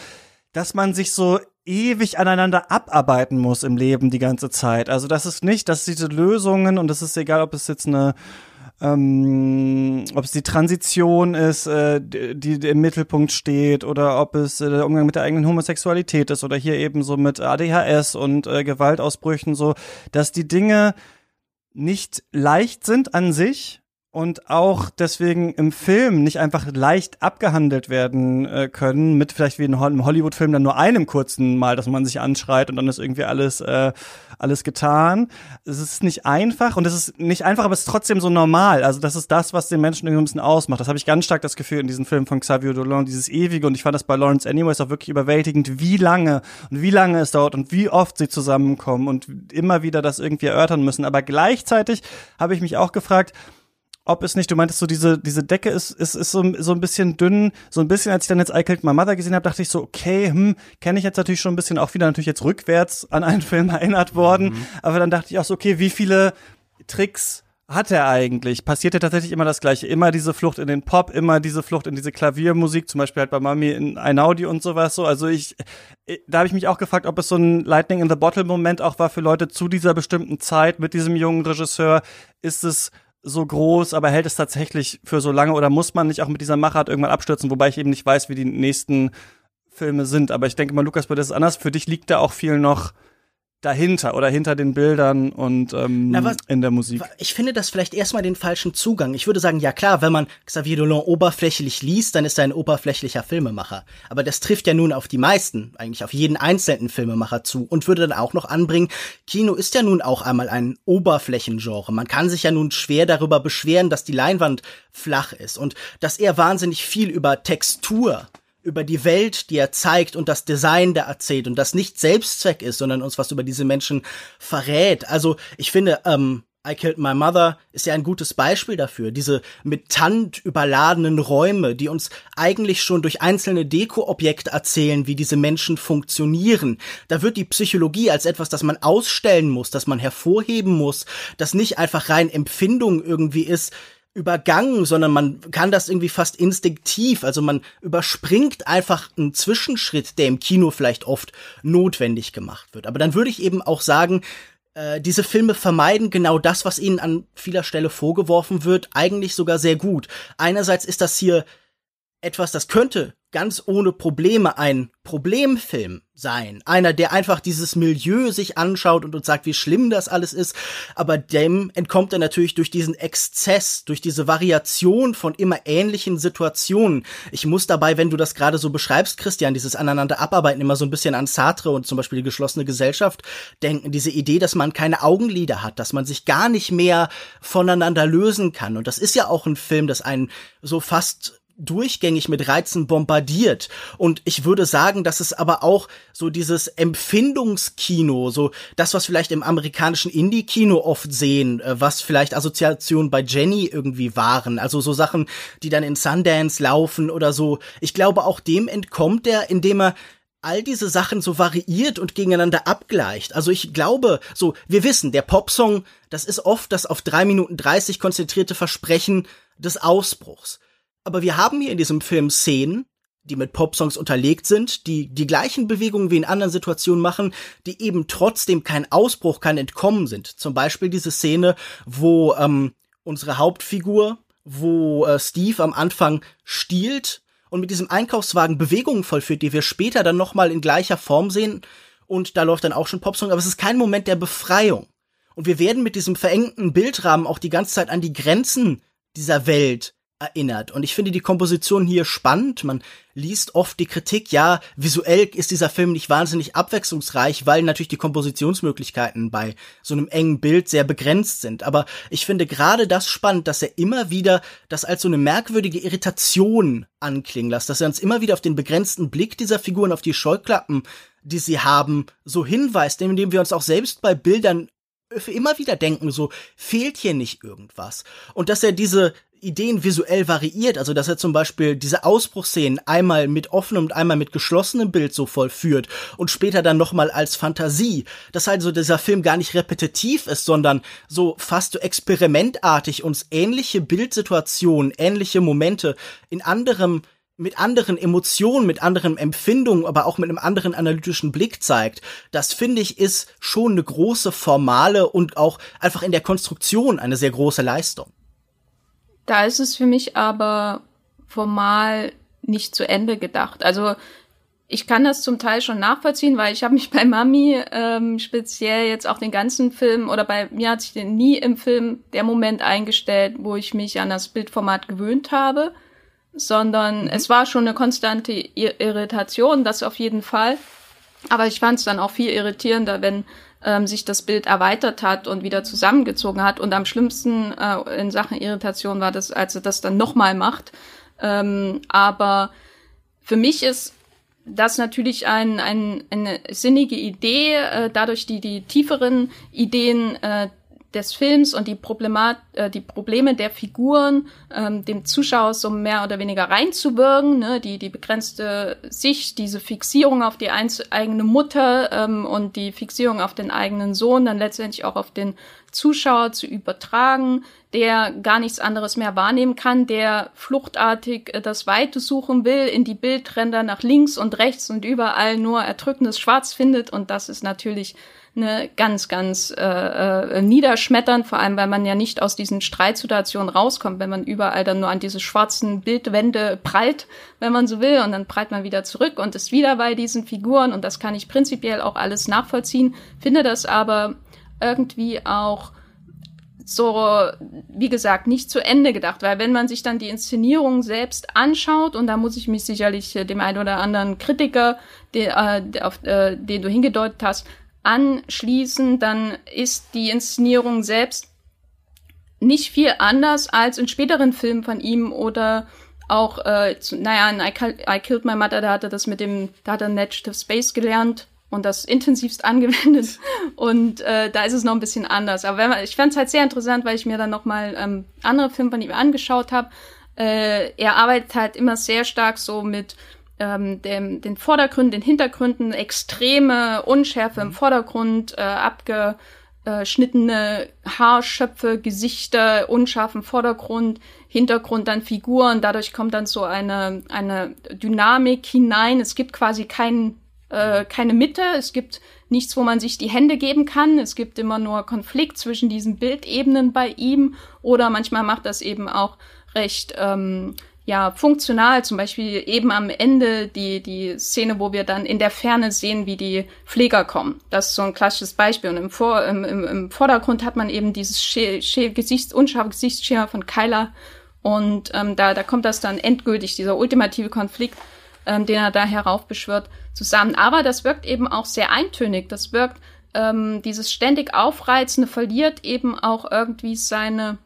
dass man sich so ewig aneinander abarbeiten muss im Leben die ganze Zeit. Also das ist nicht, dass diese Lösungen, und das ist egal, ob es jetzt eine ähm, ob es die Transition ist, äh, die, die im Mittelpunkt steht, oder ob es äh, der Umgang mit der eigenen Homosexualität ist, oder hier eben so mit ADHS und äh, Gewaltausbrüchen, so, dass die Dinge nicht leicht sind an sich, und auch deswegen im Film nicht einfach leicht abgehandelt werden äh, können, mit vielleicht wie in einem Hollywood-Film dann nur einem kurzen Mal, dass man sich anschreit und dann ist irgendwie alles, äh, alles getan. Es ist nicht einfach und es ist nicht einfach, aber es ist trotzdem so normal. Also das ist das, was den Menschen irgendwie ein bisschen ausmacht. Das habe ich ganz stark das Gefühl in diesem Film von Xavier Dolan, dieses ewige und ich fand das bei Lawrence Anyways auch wirklich überwältigend, wie lange und wie lange es dauert und wie oft sie zusammenkommen und immer wieder das irgendwie erörtern müssen. Aber gleichzeitig habe ich mich auch gefragt, ob es nicht, du meintest so, diese, diese Decke ist, ist, ist so, so ein bisschen dünn, so ein bisschen, als ich dann jetzt I Killed My Mother gesehen habe, dachte ich so, okay, hm, kenne ich jetzt natürlich schon ein bisschen, auch wieder natürlich jetzt rückwärts an einen Film erinnert worden, mhm. aber dann dachte ich auch so, okay, wie viele Tricks hat er eigentlich? Passiert ja tatsächlich immer das Gleiche. Immer diese Flucht in den Pop, immer diese Flucht in diese Klaviermusik, zum Beispiel halt bei Mami in Einaudi und sowas so. Also ich, da habe ich mich auch gefragt, ob es so ein Lightning in the Bottle Moment auch war für Leute zu dieser bestimmten Zeit mit diesem jungen Regisseur. Ist es so groß, aber hält es tatsächlich für so lange oder muss man nicht auch mit dieser Machart irgendwann abstürzen, wobei ich eben nicht weiß, wie die nächsten Filme sind. Aber ich denke mal, Lukas, bei das ist anders. Für dich liegt da auch viel noch dahinter oder hinter den Bildern und ähm, Na, was, in der Musik. Ich finde das vielleicht erstmal den falschen Zugang. Ich würde sagen, ja klar, wenn man Xavier Dolan oberflächlich liest, dann ist er ein oberflächlicher Filmemacher. Aber das trifft ja nun auf die meisten, eigentlich auf jeden einzelnen Filmemacher zu und würde dann auch noch anbringen, Kino ist ja nun auch einmal ein Oberflächengenre. Man kann sich ja nun schwer darüber beschweren, dass die Leinwand flach ist und dass er wahnsinnig viel über Textur über die Welt, die er zeigt und das Design, der erzählt und das nicht Selbstzweck ist, sondern uns was über diese Menschen verrät. Also ich finde, ähm, I Killed My Mother ist ja ein gutes Beispiel dafür. Diese mit Tand überladenen Räume, die uns eigentlich schon durch einzelne Deko-Objekte erzählen, wie diese Menschen funktionieren. Da wird die Psychologie als etwas, das man ausstellen muss, das man hervorheben muss, das nicht einfach rein Empfindung irgendwie ist, übergangen, sondern man kann das irgendwie fast instinktiv, also man überspringt einfach einen Zwischenschritt, der im Kino vielleicht oft notwendig gemacht wird. Aber dann würde ich eben auch sagen, äh, diese Filme vermeiden genau das, was ihnen an vieler Stelle vorgeworfen wird, eigentlich sogar sehr gut. Einerseits ist das hier etwas, das könnte ganz ohne Probleme ein Problemfilm sein. Einer, der einfach dieses Milieu sich anschaut und uns sagt, wie schlimm das alles ist. Aber dem entkommt er natürlich durch diesen Exzess, durch diese Variation von immer ähnlichen Situationen. Ich muss dabei, wenn du das gerade so beschreibst, Christian, dieses aneinander abarbeiten, immer so ein bisschen an Sartre und zum Beispiel die geschlossene Gesellschaft denken. Diese Idee, dass man keine Augenlider hat, dass man sich gar nicht mehr voneinander lösen kann. Und das ist ja auch ein Film, das einen so fast durchgängig mit Reizen bombardiert. Und ich würde sagen, dass es aber auch so dieses Empfindungskino, so das, was vielleicht im amerikanischen Indie-Kino oft sehen, äh, was vielleicht Assoziationen bei Jenny irgendwie waren. Also so Sachen, die dann in Sundance laufen oder so. Ich glaube, auch dem entkommt er, indem er all diese Sachen so variiert und gegeneinander abgleicht. Also ich glaube, so, wir wissen, der Popsong, das ist oft das auf drei Minuten dreißig konzentrierte Versprechen des Ausbruchs. Aber wir haben hier in diesem Film Szenen, die mit Popsongs unterlegt sind, die die gleichen Bewegungen wie in anderen Situationen machen, die eben trotzdem kein Ausbruch, kein Entkommen sind. Zum Beispiel diese Szene, wo ähm, unsere Hauptfigur, wo äh, Steve am Anfang stiehlt und mit diesem Einkaufswagen Bewegungen vollführt, die wir später dann nochmal in gleicher Form sehen. Und da läuft dann auch schon Popsong, aber es ist kein Moment der Befreiung. Und wir werden mit diesem verengten Bildrahmen auch die ganze Zeit an die Grenzen dieser Welt erinnert. Und ich finde die Komposition hier spannend. Man liest oft die Kritik, ja, visuell ist dieser Film nicht wahnsinnig abwechslungsreich, weil natürlich die Kompositionsmöglichkeiten bei so einem engen Bild sehr begrenzt sind. Aber ich finde gerade das spannend, dass er immer wieder das als so eine merkwürdige Irritation anklingen lässt, dass er uns immer wieder auf den begrenzten Blick dieser Figuren, auf die Scheuklappen, die sie haben, so hinweist, indem wir uns auch selbst bei Bildern immer wieder denken, so fehlt hier nicht irgendwas. Und dass er diese Ideen visuell variiert, also dass er zum Beispiel diese Ausbruchsszenen einmal mit offenem und einmal mit geschlossenem Bild so vollführt und später dann nochmal als Fantasie, dass also dieser Film gar nicht repetitiv ist, sondern so fast so experimentartig uns ähnliche Bildsituationen, ähnliche Momente in anderem mit anderen Emotionen, mit anderen Empfindungen, aber auch mit einem anderen analytischen Blick zeigt. Das finde ich ist schon eine große formale und auch einfach in der Konstruktion eine sehr große Leistung. Da ist es für mich aber formal nicht zu Ende gedacht. Also ich kann das zum Teil schon nachvollziehen, weil ich habe mich bei Mami ähm, speziell jetzt auch den ganzen Film oder bei mir hat sich nie im Film der Moment eingestellt, wo ich mich an das Bildformat gewöhnt habe, sondern mhm. es war schon eine konstante Irritation, das auf jeden Fall. Aber ich fand es dann auch viel irritierender, wenn ähm, sich das Bild erweitert hat und wieder zusammengezogen hat. Und am schlimmsten äh, in Sachen Irritation war das, als er das dann nochmal macht. Ähm, aber für mich ist das natürlich ein, ein, eine sinnige Idee, äh, dadurch die, die tieferen Ideen äh, des Films und die, Problemat äh, die Probleme der Figuren ähm, dem Zuschauer so mehr oder weniger reinzuwirken, ne? die, die begrenzte Sicht, diese Fixierung auf die eigene Mutter ähm, und die Fixierung auf den eigenen Sohn, dann letztendlich auch auf den Zuschauer zu übertragen, der gar nichts anderes mehr wahrnehmen kann, der fluchtartig äh, das Weite suchen will, in die Bildränder nach links und rechts und überall nur erdrückendes Schwarz findet und das ist natürlich ne, ganz, ganz äh, äh, niederschmetternd, vor allem weil man ja nicht aus diesen Streitsituationen rauskommt, wenn man überall dann nur an diese schwarzen Bildwände prallt, wenn man so will, und dann prallt man wieder zurück und ist wieder bei diesen Figuren und das kann ich prinzipiell auch alles nachvollziehen, finde das aber irgendwie auch so, wie gesagt, nicht zu Ende gedacht, weil wenn man sich dann die Inszenierung selbst anschaut, und da muss ich mich sicherlich äh, dem einen oder anderen Kritiker, den, äh, auf äh, den du hingedeutet hast, anschließen, dann ist die Inszenierung selbst nicht viel anders als in späteren Filmen von ihm oder auch, äh, zu, naja, in I, I Killed My Mother, da hat er das mit dem, da hat er Negative Space gelernt und das intensivst angewendet und äh, da ist es noch ein bisschen anders. Aber wenn man, ich fand es halt sehr interessant, weil ich mir dann nochmal ähm, andere Filme von ihm angeschaut habe. Äh, er arbeitet halt immer sehr stark so mit ähm, dem, den Vordergründen, den Hintergründen, extreme Unschärfe im Vordergrund, äh, abgeschnittene Haarschöpfe, Gesichter, unscharfen Vordergrund, Hintergrund dann Figuren. Dadurch kommt dann so eine, eine Dynamik hinein. Es gibt quasi kein, äh, keine Mitte. Es gibt nichts, wo man sich die Hände geben kann. Es gibt immer nur Konflikt zwischen diesen Bildebenen bei ihm. Oder manchmal macht das eben auch recht ähm, ja, funktional, zum Beispiel eben am Ende die, die Szene, wo wir dann in der Ferne sehen, wie die Pfleger kommen. Das ist so ein klassisches Beispiel. Und im, Vor, im, im, im Vordergrund hat man eben dieses Sche Gesichts unscharfe Gesichtsschema von Kyla. Und ähm, da, da kommt das dann endgültig, dieser ultimative Konflikt, ähm, den er da heraufbeschwört, zusammen. Aber das wirkt eben auch sehr eintönig. Das wirkt, ähm, dieses ständig Aufreizende verliert eben auch irgendwie seine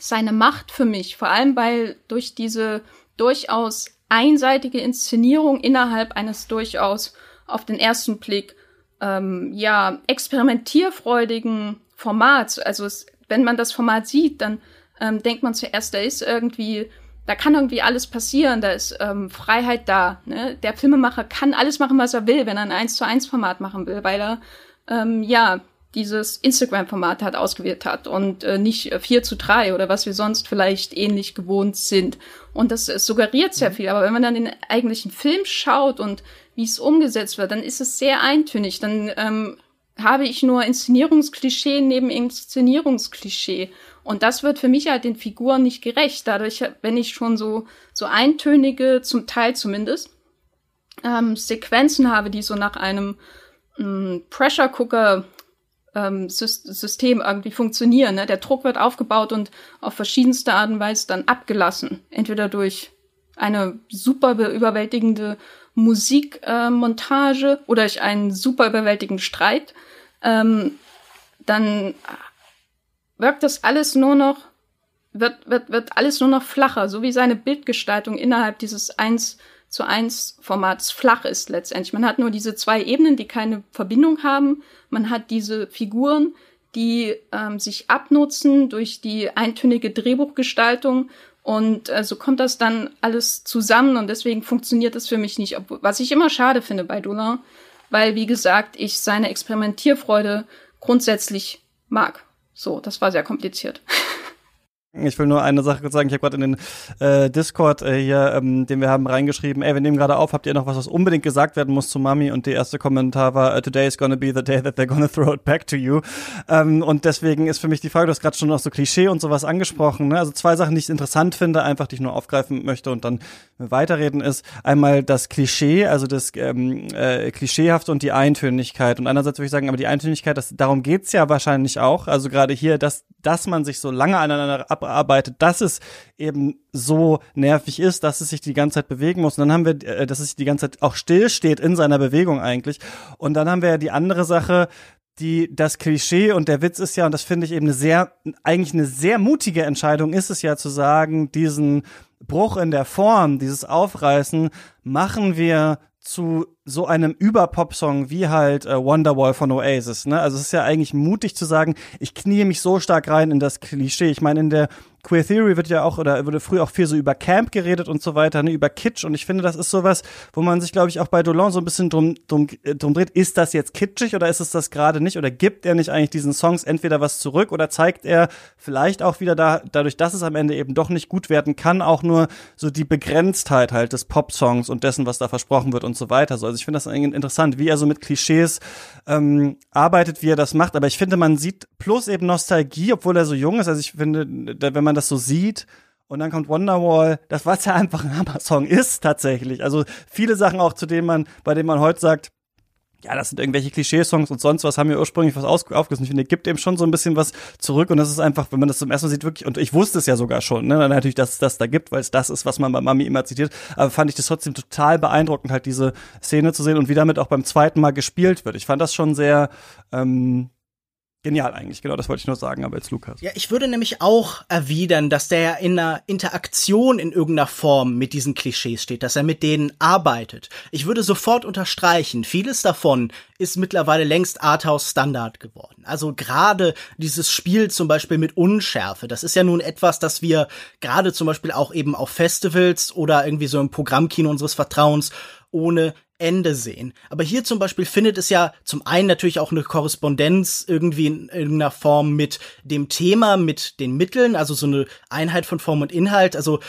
seine Macht für mich, vor allem weil durch diese durchaus einseitige Inszenierung innerhalb eines durchaus auf den ersten Blick ähm, ja experimentierfreudigen Formats. Also es, wenn man das Format sieht, dann ähm, denkt man zuerst, da ist irgendwie, da kann irgendwie alles passieren, da ist ähm, Freiheit da. Ne? Der Filmemacher kann alles machen, was er will, wenn er ein 1 zu 1 Format machen will, weil er ähm, ja dieses Instagram-Format hat ausgewählt hat und äh, nicht äh, 4 zu 3 oder was wir sonst vielleicht ähnlich gewohnt sind. Und das äh, suggeriert sehr mhm. viel. Aber wenn man dann den eigentlichen Film schaut und wie es umgesetzt wird, dann ist es sehr eintönig. Dann ähm, habe ich nur Inszenierungsklischee neben Inszenierungsklischee. Und das wird für mich halt den Figuren nicht gerecht. Dadurch, wenn ich schon so, so eintönige, zum Teil zumindest, ähm, Sequenzen habe, die so nach einem ähm, Pressure Cooker ähm, System irgendwie funktionieren. Ne? Der Druck wird aufgebaut und auf verschiedenste Art und Weise dann abgelassen. Entweder durch eine super überwältigende Musikmontage äh, oder durch einen super überwältigenden Streit. Ähm, dann wirkt das alles nur noch, wird, wird, wird alles nur noch flacher, so wie seine Bildgestaltung innerhalb dieses 1 zu 1 Formats flach ist letztendlich. Man hat nur diese zwei Ebenen, die keine Verbindung haben. Man hat diese Figuren, die ähm, sich abnutzen durch die eintönige Drehbuchgestaltung und äh, so kommt das dann alles zusammen und deswegen funktioniert das für mich nicht, was ich immer schade finde bei Dolan, weil wie gesagt, ich seine Experimentierfreude grundsätzlich mag. So, das war sehr kompliziert. Ich will nur eine Sache sagen. Ich habe gerade in den äh, Discord äh, hier, ähm, den wir haben, reingeschrieben. Ey, wir nehmen gerade auf. Habt ihr noch was, was unbedingt gesagt werden muss zu Mami? Und der erste Kommentar war: uh, Today is gonna be the day that they're gonna throw it back to you. Ähm, und deswegen ist für mich die Frage. Du hast gerade schon noch so Klischee und sowas angesprochen. Ne? Also zwei Sachen, die ich interessant finde, einfach die ich nur aufgreifen möchte und dann weiterreden ist einmal das Klischee, also das ähm, äh, klischeehafte und die Eintönigkeit. Und einerseits würde ich sagen, aber die Eintönigkeit, das, darum geht's ja wahrscheinlich auch. Also gerade hier, dass dass man sich so lange aneinander abarbeitet, dass es eben so nervig ist, dass es sich die ganze Zeit bewegen muss. Und dann haben wir, äh, dass es sich die ganze Zeit auch still steht in seiner Bewegung eigentlich. Und dann haben wir ja die andere Sache, die das Klischee und der Witz ist ja, und das finde ich eben eine sehr, eigentlich eine sehr mutige Entscheidung ist es ja zu sagen, diesen Bruch in der Form, dieses Aufreißen, machen wir zu so einem Überpop-Song wie halt äh, Wonderwall von Oasis. Ne? Also es ist ja eigentlich mutig zu sagen, ich knie mich so stark rein in das Klischee. Ich meine, in der Queer Theory wird ja auch oder wurde früher auch viel so über Camp geredet und so weiter, ne, über Kitsch. Und ich finde, das ist sowas, wo man sich glaube ich auch bei Dolan so ein bisschen drum, drum, äh, drum dreht, ist das jetzt kitschig oder ist es das gerade nicht? Oder gibt er nicht eigentlich diesen Songs entweder was zurück oder zeigt er vielleicht auch wieder da dadurch, dass es am Ende eben doch nicht gut werden kann, auch nur so die Begrenztheit halt des Pop-Songs und dessen, was da versprochen wird und so weiter. So, also ich finde das interessant, wie er so mit Klischees ähm, arbeitet, wie er das macht, aber ich finde, man sieht plus eben Nostalgie, obwohl er so jung ist, also ich finde, wenn man man das so sieht. Und dann kommt Wonderwall, das was ja einfach ein Hammer-Song ist tatsächlich. Also viele Sachen auch, zu denen man, bei denen man heute sagt, ja, das sind irgendwelche Klischeesongs und sonst was haben wir ursprünglich was aufgerissen. Ich finde, gibt eben schon so ein bisschen was zurück und das ist einfach, wenn man das zum ersten Mal sieht, wirklich, und ich wusste es ja sogar schon, ne, natürlich, dass es das da gibt, weil es das ist, was man bei Mami immer zitiert, aber fand ich das trotzdem total beeindruckend, halt diese Szene zu sehen und wie damit auch beim zweiten Mal gespielt wird. Ich fand das schon sehr, ähm, Genial eigentlich, genau, das wollte ich nur sagen, aber jetzt Lukas. Ja, ich würde nämlich auch erwidern, dass der in einer Interaktion in irgendeiner Form mit diesen Klischees steht, dass er mit denen arbeitet. Ich würde sofort unterstreichen, vieles davon ist mittlerweile längst Arthouse Standard geworden. Also gerade dieses Spiel zum Beispiel mit Unschärfe, das ist ja nun etwas, das wir gerade zum Beispiel auch eben auf Festivals oder irgendwie so im Programmkino unseres Vertrauens ohne Ende sehen. Aber hier zum Beispiel findet es ja zum einen natürlich auch eine Korrespondenz irgendwie in irgendeiner Form mit dem Thema, mit den Mitteln, also so eine Einheit von Form und Inhalt. Also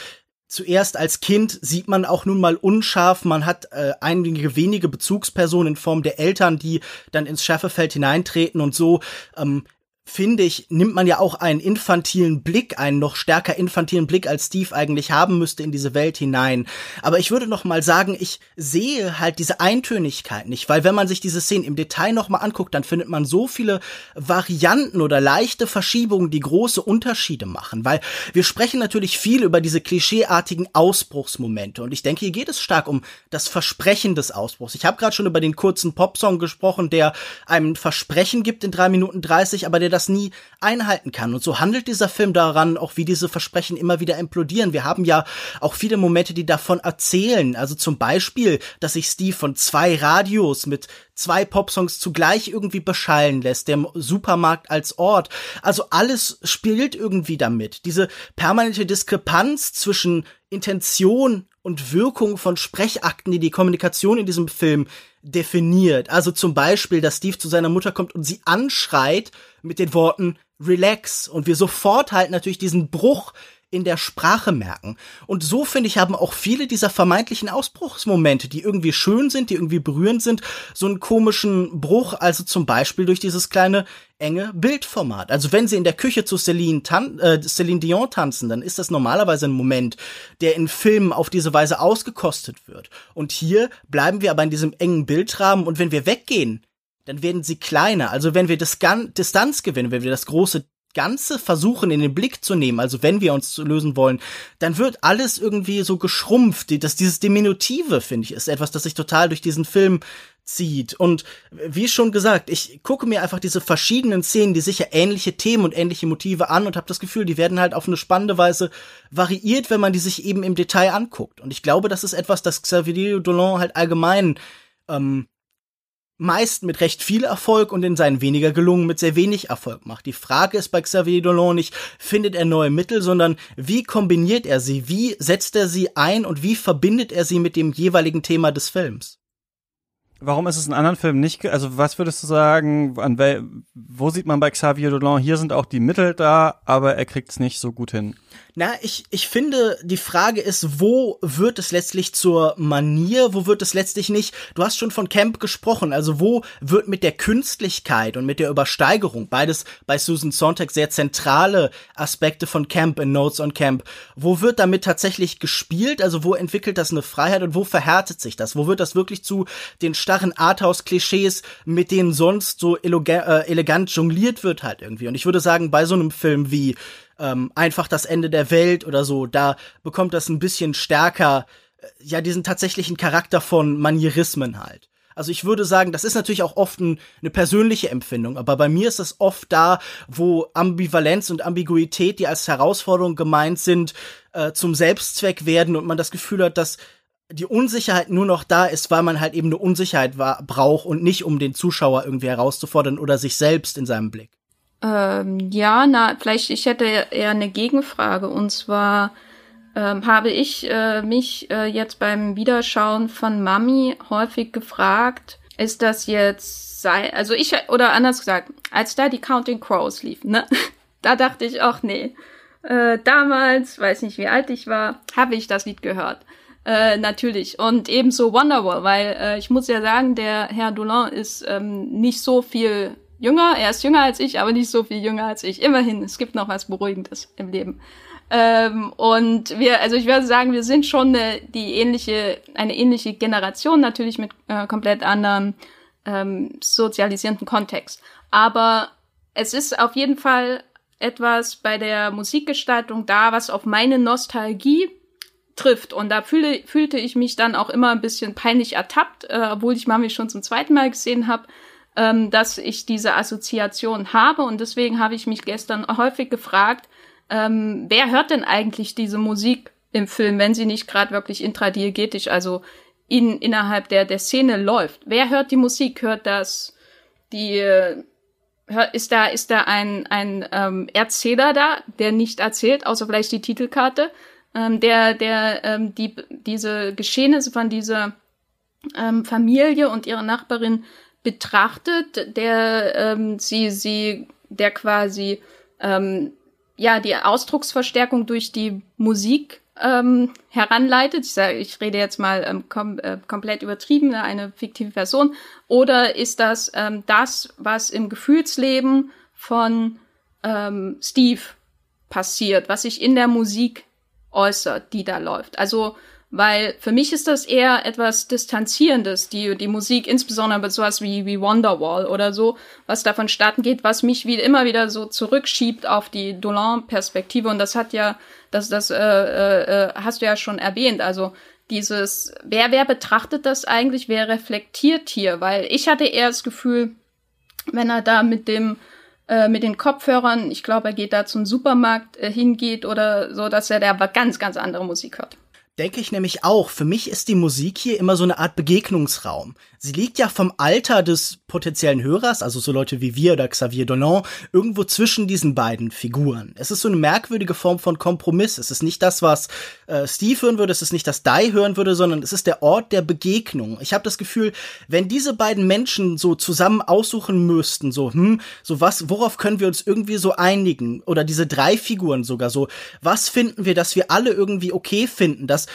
zuerst als Kind sieht man auch nun mal unscharf, man hat äh, einige wenige Bezugspersonen in Form der Eltern, die dann ins Schärfefeld hineintreten und so ähm, finde ich, nimmt man ja auch einen infantilen Blick, einen noch stärker infantilen Blick, als Steve eigentlich haben müsste in diese Welt hinein. Aber ich würde noch mal sagen, ich sehe halt diese Eintönigkeit nicht, weil wenn man sich diese Szenen im Detail noch mal anguckt, dann findet man so viele Varianten oder leichte Verschiebungen, die große Unterschiede machen, weil wir sprechen natürlich viel über diese klischeeartigen Ausbruchsmomente und ich denke, hier geht es stark um das Versprechen des Ausbruchs. Ich habe gerade schon über den kurzen Popsong gesprochen, der einem Versprechen gibt in drei Minuten dreißig, aber der das nie einhalten kann. Und so handelt dieser Film daran, auch wie diese Versprechen immer wieder implodieren. Wir haben ja auch viele Momente, die davon erzählen. Also zum Beispiel, dass sich Steve von zwei Radios mit zwei Popsongs zugleich irgendwie beschallen lässt, der Supermarkt als Ort. Also alles spielt irgendwie damit. Diese permanente Diskrepanz zwischen Intention und Wirkung von Sprechakten, die die Kommunikation in diesem Film definiert. Also zum Beispiel, dass Steve zu seiner Mutter kommt und sie anschreit mit den Worten Relax und wir sofort halt natürlich diesen Bruch in der Sprache merken. Und so, finde ich, haben auch viele dieser vermeintlichen Ausbruchsmomente, die irgendwie schön sind, die irgendwie berührend sind, so einen komischen Bruch, also zum Beispiel durch dieses kleine enge Bildformat. Also wenn sie in der Küche zu Celine, tan äh, Celine Dion tanzen, dann ist das normalerweise ein Moment, der in Filmen auf diese Weise ausgekostet wird. Und hier bleiben wir aber in diesem engen Bildrahmen und wenn wir weggehen, dann werden sie kleiner. Also wenn wir Distanz gewinnen, wenn wir das große Ganze versuchen in den Blick zu nehmen, also wenn wir uns lösen wollen, dann wird alles irgendwie so geschrumpft. Das, dieses Diminutive, finde ich, ist etwas, das sich total durch diesen Film zieht. Und wie schon gesagt, ich gucke mir einfach diese verschiedenen Szenen, die sicher ähnliche Themen und ähnliche Motive an und habe das Gefühl, die werden halt auf eine spannende Weise variiert, wenn man die sich eben im Detail anguckt. Und ich glaube, das ist etwas, das Xavier Dolan halt allgemein ähm, meist mit recht viel Erfolg und in seinen weniger gelungen mit sehr wenig Erfolg macht. Die Frage ist bei Xavier Dolan nicht, findet er neue Mittel, sondern wie kombiniert er sie, wie setzt er sie ein und wie verbindet er sie mit dem jeweiligen Thema des Films? Warum ist es in anderen Filmen nicht? Also was würdest du sagen? An wel, wo sieht man bei Xavier Dolan? Hier sind auch die Mittel da, aber er kriegt es nicht so gut hin. Na, ich, ich finde, die Frage ist, wo wird es letztlich zur Manier, wo wird es letztlich nicht? Du hast schon von Camp gesprochen, also wo wird mit der Künstlichkeit und mit der Übersteigerung, beides bei Susan Sontag sehr zentrale Aspekte von Camp in Notes on Camp, wo wird damit tatsächlich gespielt, also wo entwickelt das eine Freiheit und wo verhärtet sich das? Wo wird das wirklich zu den starren Arthouse-Klischees, mit denen sonst so äh, elegant jongliert wird halt irgendwie? Und ich würde sagen, bei so einem Film wie ähm, einfach das Ende der Welt oder so, da bekommt das ein bisschen stärker, äh, ja, diesen tatsächlichen Charakter von Manierismen halt. Also ich würde sagen, das ist natürlich auch oft ein, eine persönliche Empfindung, aber bei mir ist das oft da, wo Ambivalenz und Ambiguität, die als Herausforderung gemeint sind, äh, zum Selbstzweck werden und man das Gefühl hat, dass die Unsicherheit nur noch da ist, weil man halt eben eine Unsicherheit braucht und nicht um den Zuschauer irgendwie herauszufordern oder sich selbst in seinem Blick. Ähm, ja, na, vielleicht ich hätte eher eine Gegenfrage und zwar ähm, habe ich äh, mich äh, jetzt beim Wiederschauen von Mami häufig gefragt, ist das jetzt sei, also ich oder anders gesagt, als da die Counting Crows lief, ne, da dachte ich auch nee, äh, damals, weiß nicht wie alt ich war, habe ich das Lied gehört. Äh, natürlich. Und ebenso Wonderwall, weil äh, ich muss ja sagen, der Herr Doulin ist ähm, nicht so viel jünger. Er ist jünger als ich, aber nicht so viel jünger als ich. Immerhin, es gibt noch was Beruhigendes im Leben. Ähm, und wir, also ich würde sagen, wir sind schon eine, die ähnliche, eine ähnliche Generation, natürlich mit äh, komplett anderem ähm, sozialisierenden Kontext. Aber es ist auf jeden Fall etwas bei der Musikgestaltung da, was auf meine Nostalgie trifft. Und da fühle, fühlte ich mich dann auch immer ein bisschen peinlich ertappt, äh, obwohl ich Mami schon zum zweiten Mal gesehen habe, ähm, dass ich diese Assoziation habe. Und deswegen habe ich mich gestern häufig gefragt, ähm, wer hört denn eigentlich diese Musik im Film, wenn sie nicht gerade wirklich intradiegetisch, also in, innerhalb der, der Szene läuft? Wer hört die Musik? Hört das die äh, ist da ist da ein ein ähm, Erzähler da, der nicht erzählt, außer vielleicht die Titelkarte, ähm, der der ähm, die diese Geschehnisse von dieser ähm, Familie und ihrer Nachbarin betrachtet, der ähm, sie, sie, der quasi ähm, ja die Ausdrucksverstärkung durch die Musik ähm, heranleitet. Ich, sage, ich rede jetzt mal ähm, kom äh, komplett übertrieben, ne, eine fiktive Person. Oder ist das ähm, das, was im Gefühlsleben von ähm, Steve passiert, was sich in der Musik äußert, die da läuft? Also weil für mich ist das eher etwas Distanzierendes, die, die Musik, insbesondere bei sowas wie, wie Wonderwall oder so, was davon starten geht, was mich wie immer wieder so zurückschiebt auf die Dolan-Perspektive. Und das hat ja, das, das äh, äh, äh, hast du ja schon erwähnt. Also dieses, wer, wer betrachtet das eigentlich, wer reflektiert hier? Weil ich hatte eher das Gefühl, wenn er da mit dem äh, mit den Kopfhörern, ich glaube, er geht da zum Supermarkt äh, hingeht oder so, dass er da aber ganz, ganz andere Musik hört. Denke ich nämlich auch. Für mich ist die Musik hier immer so eine Art Begegnungsraum. Sie liegt ja vom Alter des potenziellen Hörers, also so Leute wie wir oder Xavier Dolan, irgendwo zwischen diesen beiden Figuren. Es ist so eine merkwürdige Form von Kompromiss. Es ist nicht das, was äh, Steve hören würde, es ist nicht das Die hören würde, sondern es ist der Ort der Begegnung. Ich habe das Gefühl, wenn diese beiden Menschen so zusammen aussuchen müssten, so, hm, so was, worauf können wir uns irgendwie so einigen? Oder diese drei Figuren sogar so, was finden wir, dass wir alle irgendwie okay finden, dass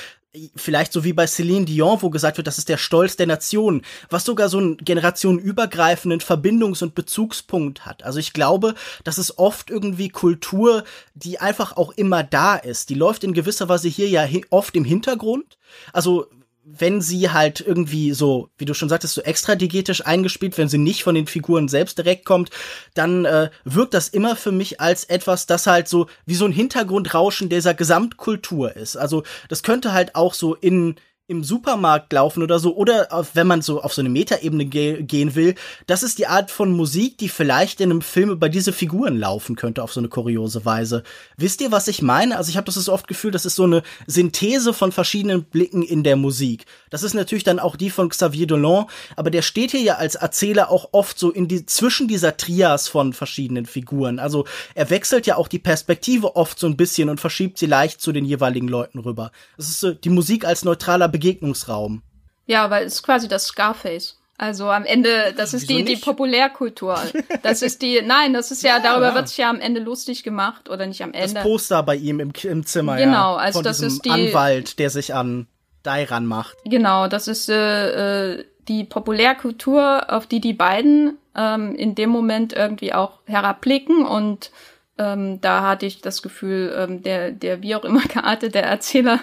vielleicht so wie bei Celine Dion, wo gesagt wird, das ist der Stolz der Nation, was sogar so einen generationenübergreifenden Verbindungs- und Bezugspunkt hat. Also ich glaube, das ist oft irgendwie Kultur, die einfach auch immer da ist. Die läuft in gewisser Weise hier ja oft im Hintergrund. Also wenn sie halt irgendwie so, wie du schon sagtest, so extra digetisch eingespielt, wenn sie nicht von den Figuren selbst direkt kommt, dann äh, wirkt das immer für mich als etwas, das halt so wie so ein Hintergrundrauschen dieser Gesamtkultur ist. Also das könnte halt auch so in im Supermarkt laufen oder so, oder auf, wenn man so auf so eine Metaebene ge gehen will, das ist die Art von Musik, die vielleicht in einem Film über diese Figuren laufen könnte, auf so eine kuriose Weise. Wisst ihr, was ich meine? Also ich habe das so oft Gefühl, das ist so eine Synthese von verschiedenen Blicken in der Musik. Das ist natürlich dann auch die von Xavier Dolan, aber der steht hier ja als Erzähler auch oft so in die, zwischen dieser Trias von verschiedenen Figuren. Also er wechselt ja auch die Perspektive oft so ein bisschen und verschiebt sie leicht zu den jeweiligen Leuten rüber. Das ist so die Musik als neutraler Begegnungsraum. Ja, weil es ist quasi das Scarface. Also am Ende, das ist die, die Populärkultur. Das ist die, nein, das ist ja, ja darüber ja. wird sich ja am Ende lustig gemacht oder nicht am Ende. Das Poster bei ihm im, im Zimmer, genau, ja. also das ist die Anwalt, der sich an Dairan macht. Genau, das ist äh, äh, die Populärkultur, auf die die beiden ähm, in dem Moment irgendwie auch herabblicken und ähm, da hatte ich das Gefühl, ähm, der, der wie auch immer geartete Erzähler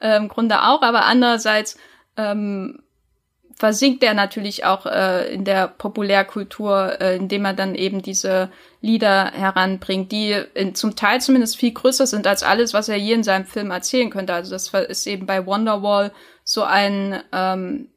im Grunde auch, aber andererseits ähm, versinkt er natürlich auch äh, in der Populärkultur, äh, indem er dann eben diese Lieder heranbringt, die in, zum Teil zumindest viel größer sind als alles, was er je in seinem Film erzählen könnte. Also das ist eben bei Wonderwall so ein ähm,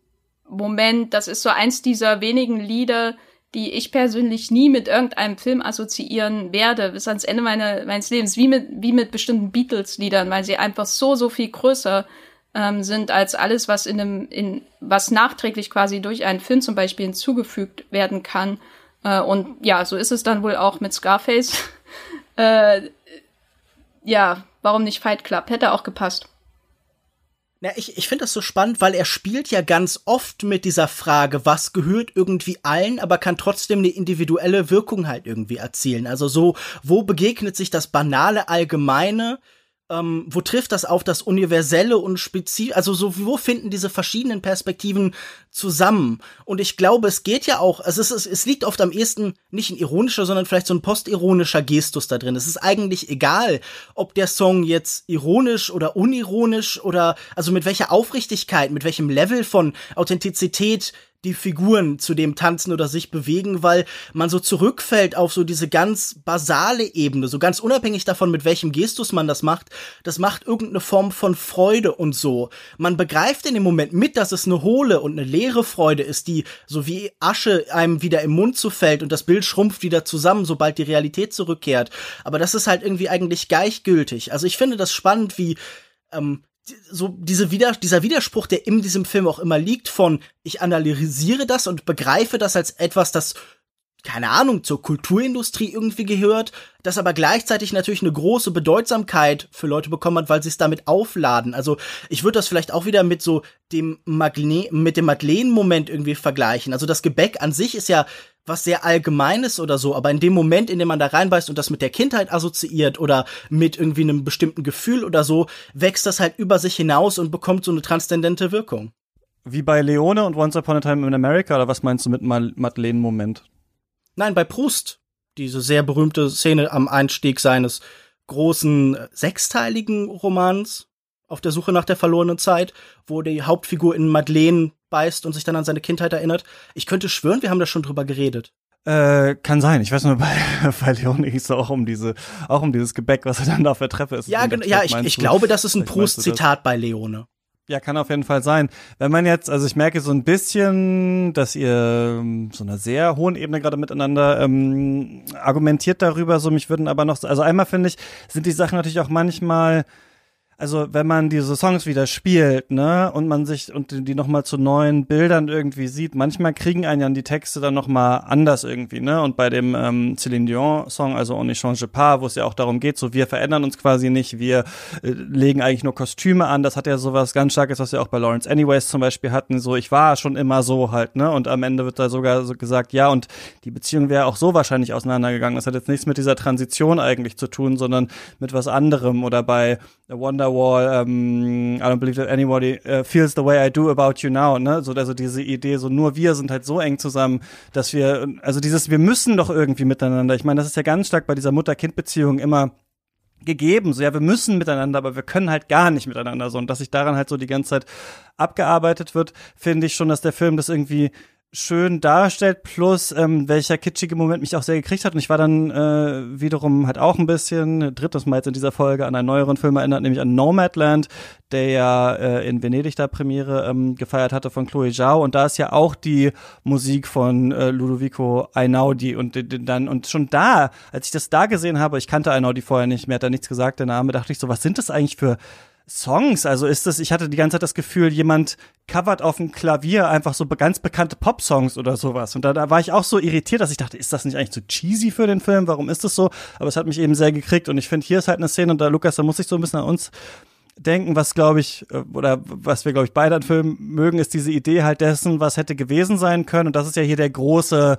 Moment, das ist so eins dieser wenigen Lieder, die ich persönlich nie mit irgendeinem Film assoziieren werde, bis ans Ende meine, meines Lebens, wie mit, wie mit bestimmten Beatles-Liedern, weil sie einfach so, so viel größer ähm, sind als alles, was in einem, in, was nachträglich quasi durch einen Film zum Beispiel hinzugefügt werden kann. Äh, und ja, so ist es dann wohl auch mit Scarface. äh, ja, warum nicht Fight Club? Hätte auch gepasst. Na, ich, ich finde das so spannend, weil er spielt ja ganz oft mit dieser Frage, was gehört irgendwie allen, aber kann trotzdem eine individuelle Wirkung halt irgendwie erzielen. Also so, wo begegnet sich das banale Allgemeine ähm, wo trifft das auf das Universelle und Spezifisch, also so, wo finden diese verschiedenen Perspektiven zusammen? Und ich glaube, es geht ja auch, also es, ist, es liegt oft am ehesten nicht ein ironischer, sondern vielleicht so ein postironischer Gestus da drin. Es ist eigentlich egal, ob der Song jetzt ironisch oder unironisch oder, also mit welcher Aufrichtigkeit, mit welchem Level von Authentizität die Figuren zu dem tanzen oder sich bewegen, weil man so zurückfällt auf so diese ganz basale Ebene, so ganz unabhängig davon, mit welchem Gestus man das macht, das macht irgendeine Form von Freude und so. Man begreift in dem Moment mit, dass es eine hohle und eine leere Freude ist, die so wie Asche einem wieder im Mund zufällt und das Bild schrumpft wieder zusammen, sobald die Realität zurückkehrt. Aber das ist halt irgendwie eigentlich gleichgültig. Also ich finde das spannend, wie ähm, so diese Wider dieser Widerspruch, der in diesem Film auch immer liegt, von ich analysiere das und begreife das als etwas, das keine Ahnung, zur Kulturindustrie irgendwie gehört, das aber gleichzeitig natürlich eine große Bedeutsamkeit für Leute bekommen hat, weil sie es damit aufladen. Also ich würde das vielleicht auch wieder mit so dem Magne mit dem Madeleine-Moment irgendwie vergleichen. Also das Gebäck an sich ist ja was sehr Allgemeines oder so, aber in dem Moment, in dem man da reinbeißt und das mit der Kindheit assoziiert oder mit irgendwie einem bestimmten Gefühl oder so, wächst das halt über sich hinaus und bekommt so eine transzendente Wirkung. Wie bei Leone und Once Upon a Time in America, oder was meinst du mit Madeleine-Moment? Nein, bei Proust. Diese sehr berühmte Szene am Einstieg seines großen sechsteiligen Romans auf der Suche nach der verlorenen Zeit, wo die Hauptfigur in Madeleine beißt und sich dann an seine Kindheit erinnert. Ich könnte schwören, wir haben da schon drüber geredet. Äh, kann sein. Ich weiß nur, bei, bei Leone ging es auch um diese, auch um dieses Gebäck, was er dann da auf der Treppe ist. Ja, genau. Ja, ich, ich glaube, das ist ein Proust-Zitat bei Leone. Ja, kann auf jeden Fall sein. Wenn man jetzt, also ich merke so ein bisschen, dass ihr ähm, so einer sehr hohen Ebene gerade miteinander ähm, argumentiert darüber, so mich würden aber noch, also einmal finde ich, sind die Sachen natürlich auch manchmal also wenn man diese Songs wieder spielt, ne, und man sich und die nochmal zu neuen Bildern irgendwie sieht, manchmal kriegen einen ja die Texte dann nochmal anders irgendwie, ne? Und bei dem ähm, Céline Dion Song, also On ne change pas, wo es ja auch darum geht, so wir verändern uns quasi nicht, wir äh, legen eigentlich nur Kostüme an, das hat ja sowas ganz starkes, was wir auch bei Lawrence Anyways zum Beispiel hatten, so ich war schon immer so halt, ne? Und am Ende wird da sogar so gesagt, ja, und die Beziehung wäre auch so wahrscheinlich auseinandergegangen. Das hat jetzt nichts mit dieser Transition eigentlich zu tun, sondern mit was anderem. Oder bei Wonder Wonderwall, ähm, I don't believe that anybody uh, feels the way I do about you now, ne? So, also diese Idee, so nur wir sind halt so eng zusammen, dass wir, also dieses, wir müssen doch irgendwie miteinander. Ich meine, das ist ja ganz stark bei dieser Mutter-Kind-Beziehung immer gegeben. So, ja, wir müssen miteinander, aber wir können halt gar nicht miteinander. So, und dass sich daran halt so die ganze Zeit abgearbeitet wird, finde ich schon, dass der Film das irgendwie schön darstellt, plus ähm, welcher kitschige Moment mich auch sehr gekriegt hat. Und ich war dann äh, wiederum halt auch ein bisschen, drittes Mal jetzt in dieser Folge, an einen neueren Film erinnert, nämlich an Nomadland, der ja äh, in Venedig da Premiere ähm, gefeiert hatte von Chloe Zhao. Und da ist ja auch die Musik von äh, Ludovico Einaudi. Und dann und schon da, als ich das da gesehen habe, ich kannte Einaudi vorher nicht, mir hat da nichts gesagt, der Name, dachte ich so, was sind das eigentlich für Songs. Also ist das, ich hatte die ganze Zeit das Gefühl, jemand covert auf dem Klavier einfach so ganz bekannte Pop-Songs oder sowas. Und da, da war ich auch so irritiert, dass ich dachte, ist das nicht eigentlich zu cheesy für den Film? Warum ist das so? Aber es hat mich eben sehr gekriegt. Und ich finde, hier ist halt eine Szene, und da, Lukas, da muss ich so ein bisschen an uns denken, was glaube ich, äh, oder was wir, glaube ich, beide an Filmen mögen, ist diese Idee halt dessen, was hätte gewesen sein können. Und das ist ja hier der große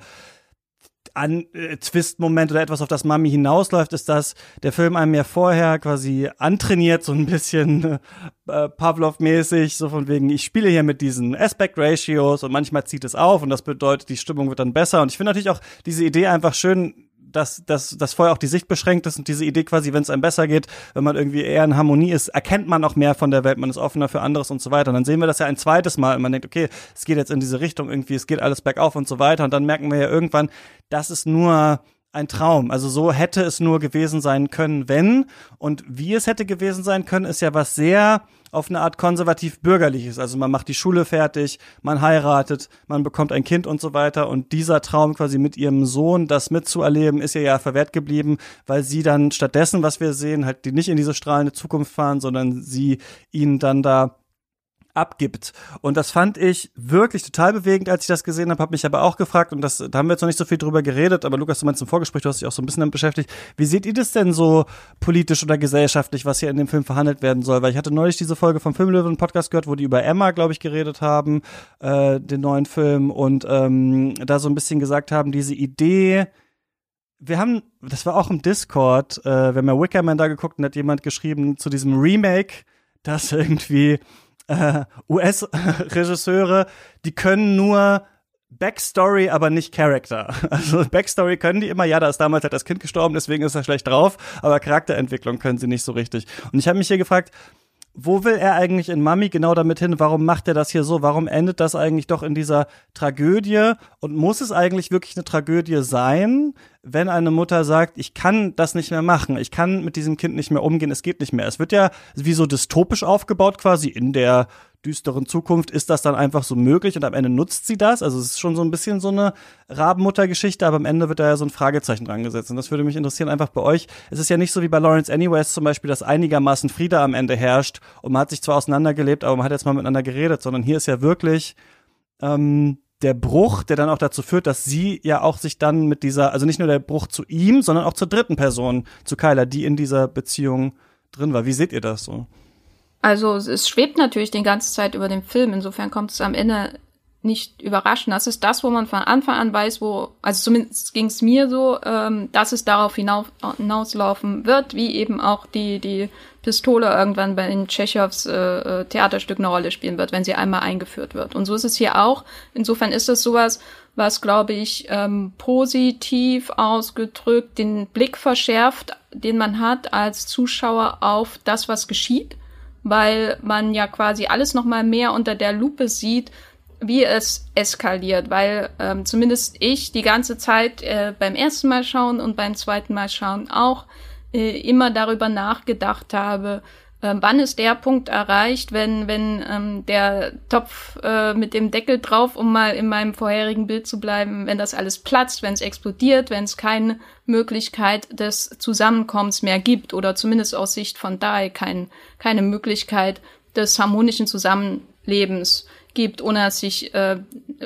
an äh, Twist-Moment oder etwas, auf das Mami hinausläuft, ist, dass der Film einem ja vorher quasi antrainiert, so ein bisschen äh, Pavlov-mäßig, so von wegen, ich spiele hier mit diesen Aspect-Ratios und manchmal zieht es auf und das bedeutet, die Stimmung wird dann besser. Und ich finde natürlich auch diese Idee einfach schön, dass, dass, dass vorher auch die Sicht beschränkt ist und diese Idee quasi, wenn es einem besser geht, wenn man irgendwie eher in Harmonie ist, erkennt man auch mehr von der Welt, man ist offener für anderes und so weiter. Und dann sehen wir das ja ein zweites Mal und man denkt, okay, es geht jetzt in diese Richtung irgendwie, es geht alles bergauf und so weiter. Und dann merken wir ja irgendwann, das ist nur ein Traum. Also so hätte es nur gewesen sein können, wenn. Und wie es hätte gewesen sein können, ist ja was sehr auf eine Art konservativ-bürgerliches. Also man macht die Schule fertig, man heiratet, man bekommt ein Kind und so weiter. Und dieser Traum quasi mit ihrem Sohn, das mitzuerleben, ist ihr ja verwehrt geblieben, weil sie dann stattdessen, was wir sehen, halt die nicht in diese strahlende Zukunft fahren, sondern sie ihn dann da abgibt. Und das fand ich wirklich total bewegend, als ich das gesehen habe, habe mich aber auch gefragt, und das, da haben wir jetzt noch nicht so viel drüber geredet, aber Lukas, du meinst im Vorgespräch, du hast dich auch so ein bisschen damit beschäftigt. Wie seht ihr das denn so politisch oder gesellschaftlich, was hier in dem Film verhandelt werden soll? Weil ich hatte neulich diese Folge vom Filmlöwen Podcast gehört, wo die über Emma, glaube ich, geredet haben, äh, den neuen Film, und ähm, da so ein bisschen gesagt haben, diese Idee, wir haben, das war auch im Discord, äh, wir haben ja Wickerman da geguckt und hat jemand geschrieben zu diesem Remake, das irgendwie äh, US-Regisseure, die können nur Backstory, aber nicht Character. Also Backstory können die immer, ja, da ist damals halt das Kind gestorben, deswegen ist er schlecht drauf, aber Charakterentwicklung können sie nicht so richtig. Und ich habe mich hier gefragt, wo will er eigentlich in Mami genau damit hin? Warum macht er das hier so? Warum endet das eigentlich doch in dieser Tragödie? Und muss es eigentlich wirklich eine Tragödie sein, wenn eine Mutter sagt, ich kann das nicht mehr machen, ich kann mit diesem Kind nicht mehr umgehen, es geht nicht mehr. Es wird ja wie so dystopisch aufgebaut quasi in der düsteren Zukunft ist das dann einfach so möglich und am Ende nutzt sie das. Also es ist schon so ein bisschen so eine Rabenmutter-Geschichte, aber am Ende wird da ja so ein Fragezeichen dran gesetzt. Und das würde mich interessieren, einfach bei euch. Es ist ja nicht so wie bei Lawrence Anyways zum Beispiel, dass einigermaßen Friede am Ende herrscht und man hat sich zwar auseinandergelebt, aber man hat jetzt mal miteinander geredet, sondern hier ist ja wirklich ähm, der Bruch, der dann auch dazu führt, dass sie ja auch sich dann mit dieser, also nicht nur der Bruch zu ihm, sondern auch zur dritten Person, zu Kyla, die in dieser Beziehung drin war. Wie seht ihr das so? Also es schwebt natürlich die ganze Zeit über dem Film. Insofern kommt es am Ende nicht überraschend. Das ist das, wo man von Anfang an weiß, wo, also zumindest ging es mir so, ähm, dass es darauf hinaus, hinauslaufen wird, wie eben auch die, die Pistole irgendwann bei den Tschechows äh, äh, Theaterstück eine Rolle spielen wird, wenn sie einmal eingeführt wird. Und so ist es hier auch. Insofern ist es sowas, was, glaube ich, ähm, positiv ausgedrückt den Blick verschärft, den man hat als Zuschauer auf das, was geschieht weil man ja quasi alles noch mal mehr unter der Lupe sieht, wie es eskaliert, weil ähm, zumindest ich die ganze Zeit äh, beim ersten Mal schauen und beim zweiten Mal schauen auch äh, immer darüber nachgedacht habe, äh, wann ist der Punkt erreicht, wenn, wenn ähm, der Topf äh, mit dem Deckel drauf, um mal in meinem vorherigen Bild zu bleiben, wenn das alles platzt, wenn es explodiert, wenn es keine Möglichkeit des Zusammenkommens mehr gibt oder zumindest aus Sicht von Dai kein, keine Möglichkeit des harmonischen Zusammenlebens gibt, ohne dass sich, äh,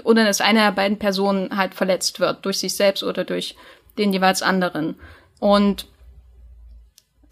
ohne dass eine der beiden Personen halt verletzt wird, durch sich selbst oder durch den jeweils anderen. Und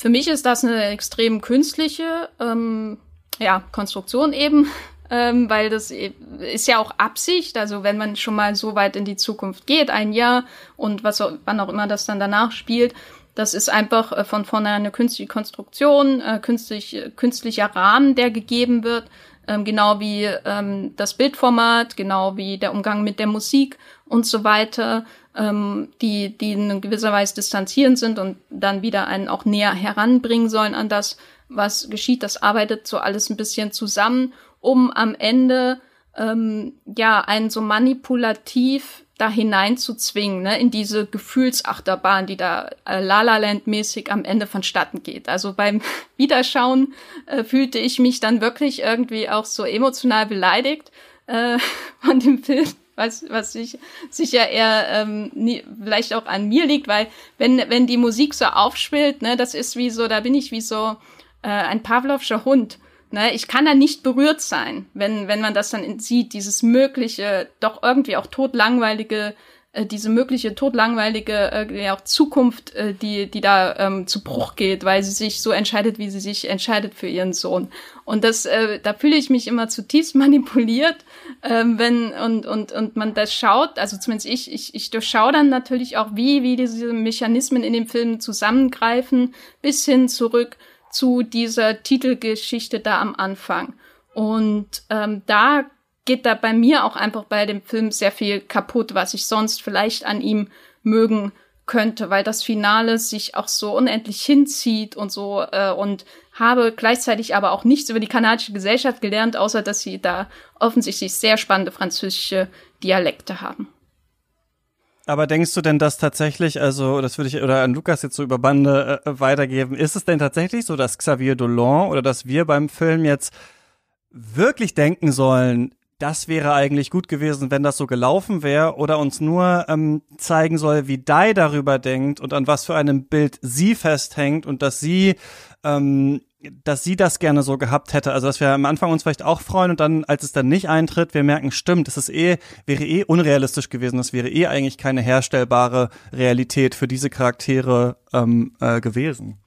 für mich ist das eine extrem künstliche ähm, ja, Konstruktion eben, ähm, weil das e-, ist ja auch Absicht. Also wenn man schon mal so weit in die Zukunft geht, ein Jahr und was wann auch immer das dann danach spielt, das ist einfach äh, von vornherein eine künstliche Konstruktion, äh, künstlich, künstlicher Rahmen, der gegeben wird, ähm, genau wie ähm, das Bildformat, genau wie der Umgang mit der Musik und so weiter ähm, die, die in gewisser Weise distanzierend sind und dann wieder einen auch näher heranbringen sollen an das, was geschieht. Das arbeitet so alles ein bisschen zusammen, um am Ende ähm, ja einen so manipulativ da hineinzuzwingen, ne, in diese Gefühlsachterbahn, die da äh, La La Land mäßig am Ende vonstatten geht. Also beim Wiederschauen äh, fühlte ich mich dann wirklich irgendwie auch so emotional beleidigt äh, von dem Film was, was sich sicher eher ähm, nie, vielleicht auch an mir liegt, weil wenn, wenn die Musik so aufspielt, ne, das ist wie so, da bin ich wie so äh, ein Pavlovscher Hund. Ne, ich kann da nicht berührt sein, wenn, wenn man das dann sieht, dieses mögliche, doch irgendwie auch totlangweilige äh, diese mögliche totlangweilige äh, ja auch Zukunft, äh, die die da ähm, zu Bruch geht, weil sie sich so entscheidet, wie sie sich entscheidet für ihren Sohn. Und das, äh, da fühle ich mich immer zutiefst manipuliert, ähm, wenn und und und man das schaut. Also zumindest ich, ich ich durchschaue dann natürlich auch, wie wie diese Mechanismen in dem Film zusammengreifen, bis hin zurück zu dieser Titelgeschichte da am Anfang. Und ähm, da geht da bei mir auch einfach bei dem Film sehr viel kaputt, was ich sonst vielleicht an ihm mögen könnte, weil das Finale sich auch so unendlich hinzieht und so äh, und habe gleichzeitig aber auch nichts über die kanadische Gesellschaft gelernt, außer dass sie da offensichtlich sehr spannende französische Dialekte haben. Aber denkst du denn, dass tatsächlich, also das würde ich oder an Lukas jetzt so über Bande äh, weitergeben, ist es denn tatsächlich so, dass Xavier Dolan oder dass wir beim Film jetzt wirklich denken sollen, das wäre eigentlich gut gewesen, wenn das so gelaufen wäre, oder uns nur ähm, zeigen soll, wie Dai darüber denkt und an was für einem Bild sie festhängt und dass sie ähm, dass sie das gerne so gehabt hätte. Also dass wir am Anfang uns vielleicht auch freuen und dann, als es dann nicht eintritt, wir merken, stimmt, das ist eh, wäre eh unrealistisch gewesen, das wäre eh eigentlich keine herstellbare Realität für diese Charaktere ähm, äh, gewesen.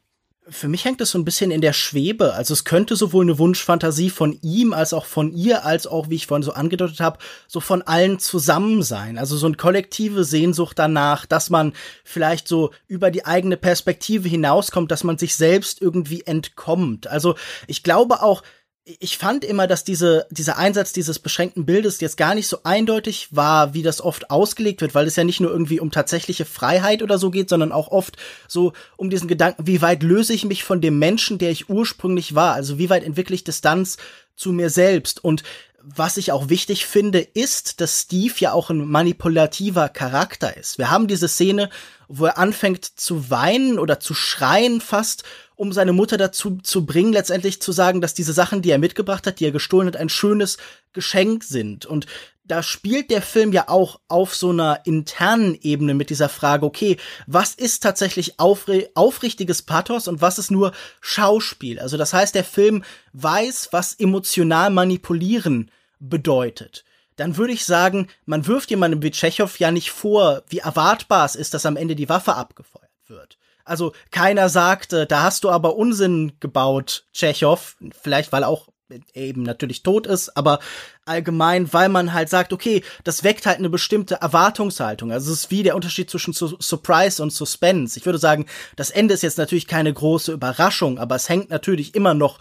Für mich hängt es so ein bisschen in der Schwebe. Also es könnte sowohl eine Wunschfantasie von ihm als auch von ihr, als auch, wie ich vorhin so angedeutet habe, so von allen zusammen sein. Also so eine kollektive Sehnsucht danach, dass man vielleicht so über die eigene Perspektive hinauskommt, dass man sich selbst irgendwie entkommt. Also ich glaube auch, ich fand immer, dass diese, dieser Einsatz dieses beschränkten Bildes jetzt gar nicht so eindeutig war, wie das oft ausgelegt wird, weil es ja nicht nur irgendwie um tatsächliche Freiheit oder so geht, sondern auch oft so um diesen Gedanken, wie weit löse ich mich von dem Menschen, der ich ursprünglich war? Also wie weit entwickle ich Distanz zu mir selbst? Und was ich auch wichtig finde, ist, dass Steve ja auch ein manipulativer Charakter ist. Wir haben diese Szene, wo er anfängt zu weinen oder zu schreien fast um seine Mutter dazu zu bringen, letztendlich zu sagen, dass diese Sachen, die er mitgebracht hat, die er gestohlen hat, ein schönes Geschenk sind. Und da spielt der Film ja auch auf so einer internen Ebene mit dieser Frage, okay, was ist tatsächlich aufri aufrichtiges Pathos und was ist nur Schauspiel? Also das heißt, der Film weiß, was emotional manipulieren bedeutet. Dann würde ich sagen, man wirft jemandem wie Tschechow ja nicht vor, wie erwartbar es ist, dass am Ende die Waffe abgefeuert wird. Also keiner sagte, da hast du aber Unsinn gebaut, Tschechow. Vielleicht weil auch eben natürlich tot ist, aber allgemein, weil man halt sagt, okay, das weckt halt eine bestimmte Erwartungshaltung. Also es ist wie der Unterschied zwischen Su Surprise und Suspense. Ich würde sagen, das Ende ist jetzt natürlich keine große Überraschung, aber es hängt natürlich immer noch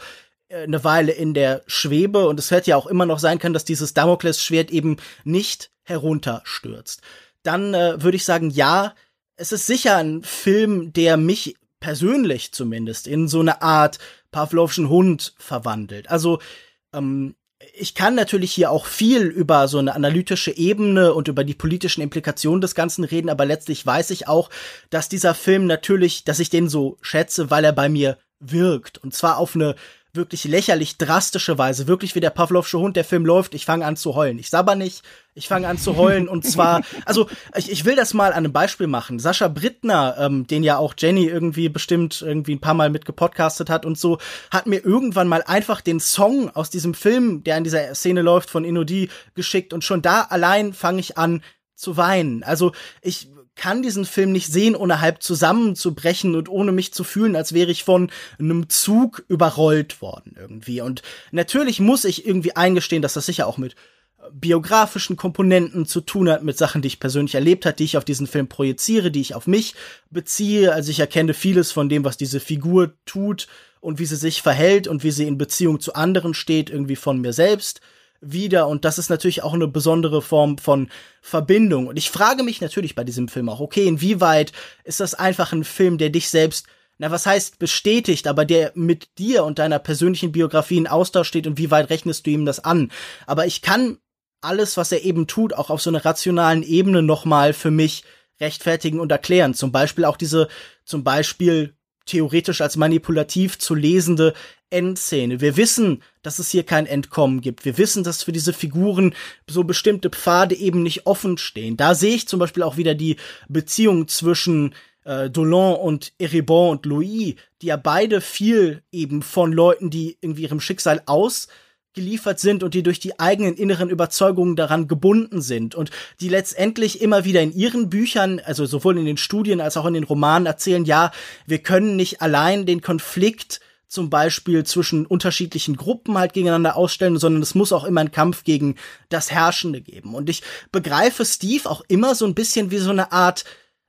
äh, eine Weile in der Schwebe und es hätte ja auch immer noch sein können, dass dieses Damoklesschwert eben nicht herunterstürzt. Dann äh, würde ich sagen, ja, es ist sicher ein Film, der mich persönlich zumindest in so eine Art Pavlovschen Hund verwandelt. Also ähm, ich kann natürlich hier auch viel über so eine analytische Ebene und über die politischen Implikationen des Ganzen reden, aber letztlich weiß ich auch, dass dieser Film natürlich, dass ich den so schätze, weil er bei mir wirkt. Und zwar auf eine wirklich lächerlich drastische Weise, wirklich wie der Pavlovsche Hund, der Film läuft, ich fange an zu heulen. Ich sabber nicht, ich fange an zu heulen und zwar, also ich, ich will das mal an einem Beispiel machen. Sascha Brittner, ähm, den ja auch Jenny irgendwie bestimmt irgendwie ein paar Mal mitgepodcastet hat und so, hat mir irgendwann mal einfach den Song aus diesem Film, der in dieser Szene läuft, von Inodi geschickt und schon da allein fange ich an zu weinen. Also ich kann diesen Film nicht sehen, ohne halb zusammenzubrechen und ohne mich zu fühlen, als wäre ich von einem Zug überrollt worden irgendwie. Und natürlich muss ich irgendwie eingestehen, dass das sicher auch mit biografischen Komponenten zu tun hat, mit Sachen, die ich persönlich erlebt hat, die ich auf diesen Film projiziere, die ich auf mich beziehe. Also ich erkenne vieles von dem, was diese Figur tut und wie sie sich verhält und wie sie in Beziehung zu anderen steht, irgendwie von mir selbst wieder und das ist natürlich auch eine besondere Form von Verbindung. Und ich frage mich natürlich bei diesem Film auch, okay, inwieweit ist das einfach ein Film, der dich selbst, na was heißt bestätigt, aber der mit dir und deiner persönlichen Biografie in Austausch steht und wie weit rechnest du ihm das an? Aber ich kann alles, was er eben tut, auch auf so einer rationalen Ebene nochmal für mich rechtfertigen und erklären. Zum Beispiel auch diese, zum Beispiel theoretisch als manipulativ zu lesende Endszene. Wir wissen, dass es hier kein Entkommen gibt. Wir wissen, dass für diese Figuren so bestimmte Pfade eben nicht offen stehen. Da sehe ich zum Beispiel auch wieder die Beziehung zwischen äh, Dolan und Eribon und Louis, die ja beide viel eben von Leuten, die irgendwie ihrem Schicksal aus geliefert sind und die durch die eigenen inneren Überzeugungen daran gebunden sind und die letztendlich immer wieder in ihren Büchern, also sowohl in den Studien als auch in den Romanen erzählen, ja, wir können nicht allein den Konflikt zum Beispiel zwischen unterschiedlichen Gruppen halt gegeneinander ausstellen, sondern es muss auch immer einen Kampf gegen das Herrschende geben. Und ich begreife Steve auch immer so ein bisschen wie so eine Art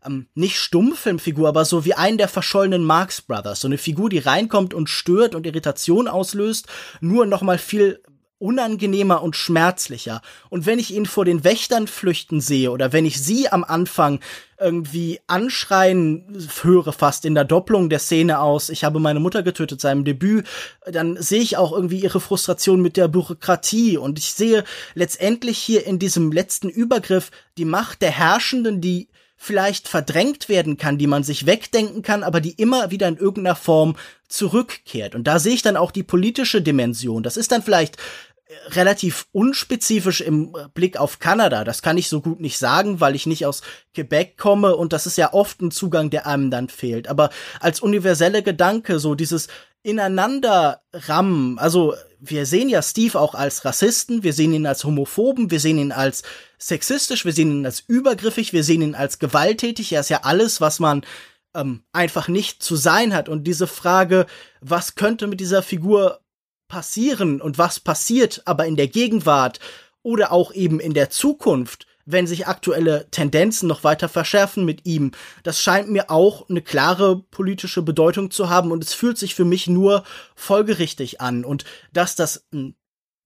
ähm, nicht Stummfilmfigur, aber so wie einen der verschollenen Marx Brothers. So eine Figur, die reinkommt und stört und Irritation auslöst, nur noch mal viel unangenehmer und schmerzlicher. Und wenn ich ihn vor den Wächtern flüchten sehe oder wenn ich sie am Anfang irgendwie anschreien höre, fast in der Doppelung der Szene aus, ich habe meine Mutter getötet, seinem Debüt, dann sehe ich auch irgendwie ihre Frustration mit der Bürokratie und ich sehe letztendlich hier in diesem letzten Übergriff die Macht der Herrschenden, die vielleicht verdrängt werden kann, die man sich wegdenken kann, aber die immer wieder in irgendeiner Form zurückkehrt. Und da sehe ich dann auch die politische Dimension. Das ist dann vielleicht äh, relativ unspezifisch im Blick auf Kanada. Das kann ich so gut nicht sagen, weil ich nicht aus Quebec komme und das ist ja oft ein Zugang, der einem dann fehlt. Aber als universelle Gedanke, so dieses ineinander rammen. Also wir sehen ja Steve auch als Rassisten, wir sehen ihn als Homophoben, wir sehen ihn als sexistisch, wir sehen ihn als übergriffig, wir sehen ihn als gewalttätig. Er ist ja alles, was man ähm, einfach nicht zu sein hat. Und diese Frage, was könnte mit dieser Figur passieren und was passiert aber in der Gegenwart oder auch eben in der Zukunft, wenn sich aktuelle Tendenzen noch weiter verschärfen mit ihm. Das scheint mir auch eine klare politische Bedeutung zu haben und es fühlt sich für mich nur folgerichtig an. Und dass das ein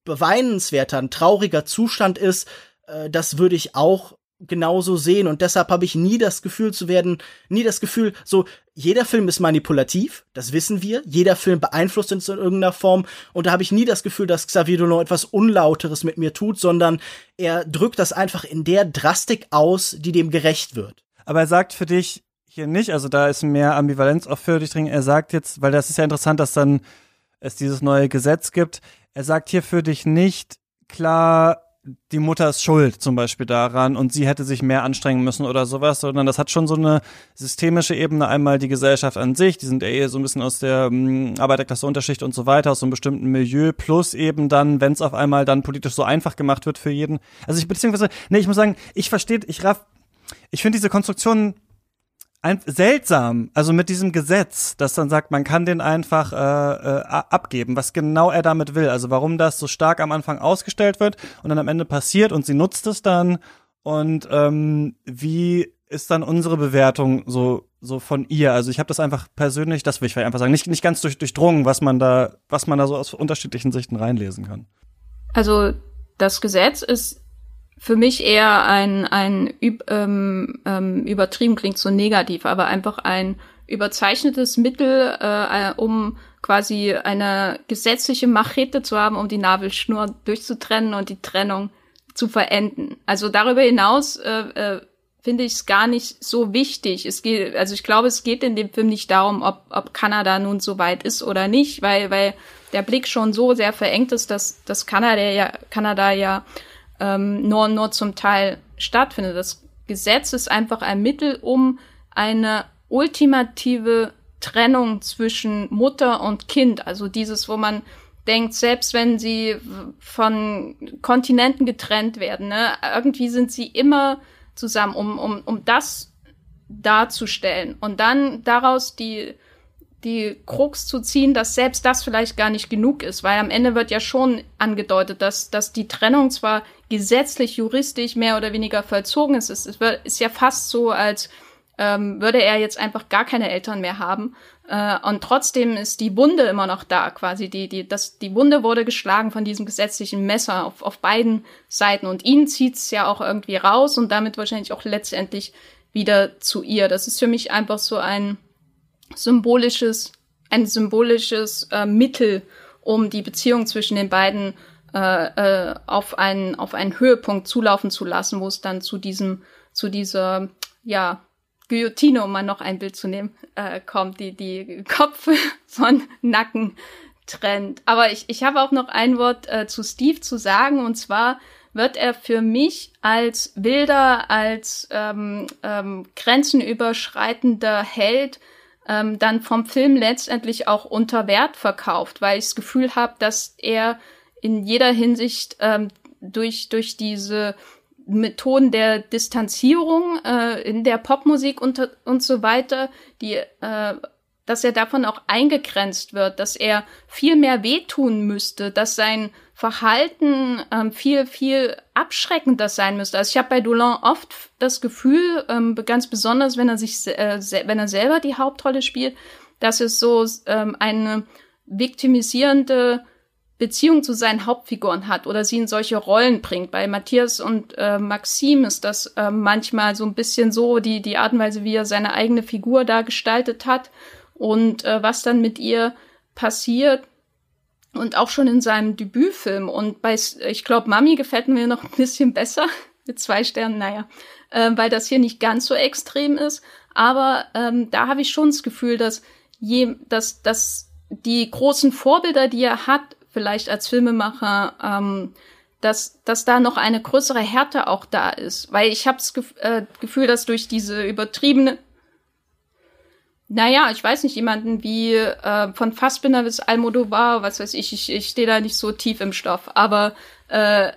beweinenswerter, ein trauriger Zustand ist, äh, das würde ich auch genauso sehen. Und deshalb habe ich nie das Gefühl zu werden, nie das Gefühl, so jeder Film ist manipulativ, das wissen wir, jeder Film beeinflusst uns in irgendeiner Form. Und da habe ich nie das Gefühl, dass Xavier Dolan etwas Unlauteres mit mir tut, sondern er drückt das einfach in der Drastik aus, die dem gerecht wird. Aber er sagt für dich hier nicht, also da ist mehr Ambivalenz auch für dich drin, er sagt jetzt, weil das ist ja interessant, dass dann es dieses neue Gesetz gibt, er sagt hier für dich nicht klar, die Mutter ist schuld zum Beispiel daran und sie hätte sich mehr anstrengen müssen oder sowas, sondern das hat schon so eine systemische Ebene. Einmal die Gesellschaft an sich, die sind eher so ein bisschen aus der ähm, Arbeiterklasse Unterschicht und so weiter, aus so einem bestimmten Milieu, plus eben dann, wenn es auf einmal dann politisch so einfach gemacht wird für jeden. Also ich beziehungsweise, nee, ich muss sagen, ich verstehe, ich raff, ich finde diese Konstruktion ein, seltsam, also mit diesem Gesetz, das dann sagt, man kann den einfach äh, äh, abgeben, was genau er damit will. Also warum das so stark am Anfang ausgestellt wird und dann am Ende passiert und sie nutzt es dann und ähm, wie ist dann unsere Bewertung so so von ihr? Also ich habe das einfach persönlich, das will ich einfach sagen, nicht nicht ganz durch, durchdrungen, was man da was man da so aus unterschiedlichen Sichten reinlesen kann. Also das Gesetz ist für mich eher ein, ein ähm, ähm, übertrieben klingt so negativ, aber einfach ein überzeichnetes Mittel, äh, um quasi eine gesetzliche Machete zu haben, um die Nabelschnur durchzutrennen und die Trennung zu verenden. Also darüber hinaus äh, äh, finde ich es gar nicht so wichtig. Es geht, also ich glaube, es geht in dem Film nicht darum, ob, ob Kanada nun so weit ist oder nicht, weil, weil der Blick schon so sehr verengt ist, dass, dass Kanada ja, Kanada ja ähm, nur, nur zum Teil stattfindet. Das Gesetz ist einfach ein Mittel, um eine ultimative Trennung zwischen Mutter und Kind, also dieses, wo man denkt, selbst wenn sie von Kontinenten getrennt werden, ne, irgendwie sind sie immer zusammen, um, um, um das darzustellen und dann daraus die die Krux zu ziehen, dass selbst das vielleicht gar nicht genug ist, weil am Ende wird ja schon angedeutet, dass, dass die Trennung zwar gesetzlich, juristisch mehr oder weniger vollzogen ist. Es wird, ist ja fast so, als ähm, würde er jetzt einfach gar keine Eltern mehr haben. Äh, und trotzdem ist die Wunde immer noch da, quasi. Die, die, das, die Wunde wurde geschlagen von diesem gesetzlichen Messer auf, auf beiden Seiten. Und ihn zieht's ja auch irgendwie raus und damit wahrscheinlich auch letztendlich wieder zu ihr. Das ist für mich einfach so ein symbolisches, ein symbolisches äh, Mittel, um die Beziehung zwischen den beiden äh, äh, auf einen auf einen Höhepunkt zulaufen zu lassen, wo es dann zu diesem zu dieser ja Guillotine, um mal noch ein Bild zu nehmen, äh, kommt, die die Kopf von Nacken trennt. Aber ich ich habe auch noch ein Wort äh, zu Steve zu sagen und zwar wird er für mich als wilder, als ähm, ähm, grenzenüberschreitender Held ähm, dann vom Film letztendlich auch unter Wert verkauft, weil ich das Gefühl habe, dass er in jeder Hinsicht ähm, durch, durch diese Methoden der Distanzierung äh, in der Popmusik und, und so weiter, die äh, dass er davon auch eingegrenzt wird, dass er viel mehr wehtun müsste, dass sein Verhalten ähm, viel, viel abschreckender sein müsste. Also ich habe bei Dolan oft das Gefühl, ähm, ganz besonders, wenn er sich, äh, wenn er selber die Hauptrolle spielt, dass es so ähm, eine viktimisierende Beziehung zu seinen Hauptfiguren hat oder sie in solche Rollen bringt. Bei Matthias und äh, Maxim ist das äh, manchmal so ein bisschen so, die, die Art und Weise, wie er seine eigene Figur da gestaltet hat und äh, was dann mit ihr passiert. Und auch schon in seinem Debütfilm. Und bei, ich glaube, Mami gefällt mir noch ein bisschen besser. Mit zwei Sternen, naja. Äh, weil das hier nicht ganz so extrem ist. Aber ähm, da habe ich schon das Gefühl, dass, je, dass, dass die großen Vorbilder, die er hat, vielleicht als Filmemacher, ähm, dass, dass da noch eine größere Härte auch da ist. Weil ich habe das Gef äh, Gefühl, dass durch diese übertriebene naja, ich weiß nicht, jemanden wie äh, von Fassbinder bis Almodovar, was weiß ich, ich, ich stehe da nicht so tief im Stoff, aber äh,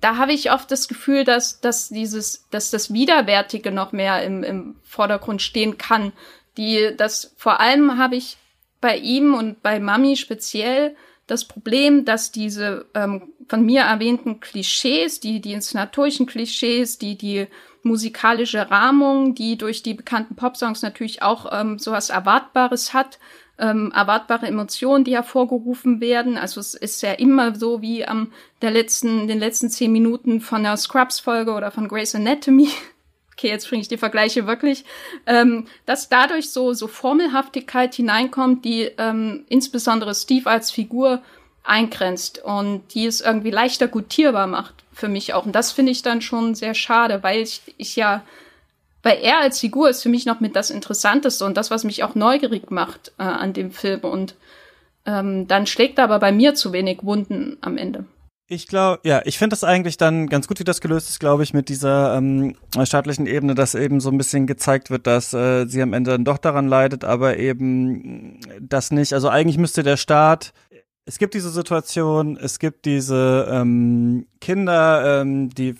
da habe ich oft das Gefühl, dass, dass dieses, dass das Widerwärtige noch mehr im, im Vordergrund stehen kann. Die, das vor allem habe ich bei ihm und bei Mami speziell das Problem, dass diese ähm, von mir erwähnten Klischees, die, die inszenatorischen Klischees, die, die musikalische Rahmung, die durch die bekannten Popsongs natürlich auch ähm, sowas Erwartbares hat, ähm, erwartbare Emotionen, die hervorgerufen werden. Also es ist ja immer so wie am der letzten, den letzten zehn Minuten von der Scrubs-Folge oder von Grey's Anatomy. Okay, jetzt bringe ich die Vergleiche wirklich, ähm, dass dadurch so so Formelhaftigkeit hineinkommt, die ähm, insbesondere Steve als Figur eingrenzt und die es irgendwie leichter gutierbar macht für mich auch. Und das finde ich dann schon sehr schade, weil ich, ich ja, weil er als Figur ist für mich noch mit das Interessanteste und das, was mich auch neugierig macht äh, an dem Film. Und ähm, dann schlägt er aber bei mir zu wenig Wunden am Ende. Ich glaube, ja, ich finde das eigentlich dann ganz gut, wie das gelöst ist, glaube ich, mit dieser ähm, staatlichen Ebene, dass eben so ein bisschen gezeigt wird, dass äh, sie am Ende dann doch daran leidet, aber eben das nicht. Also eigentlich müsste der Staat es gibt diese Situation, es gibt diese ähm, Kinder, ähm, die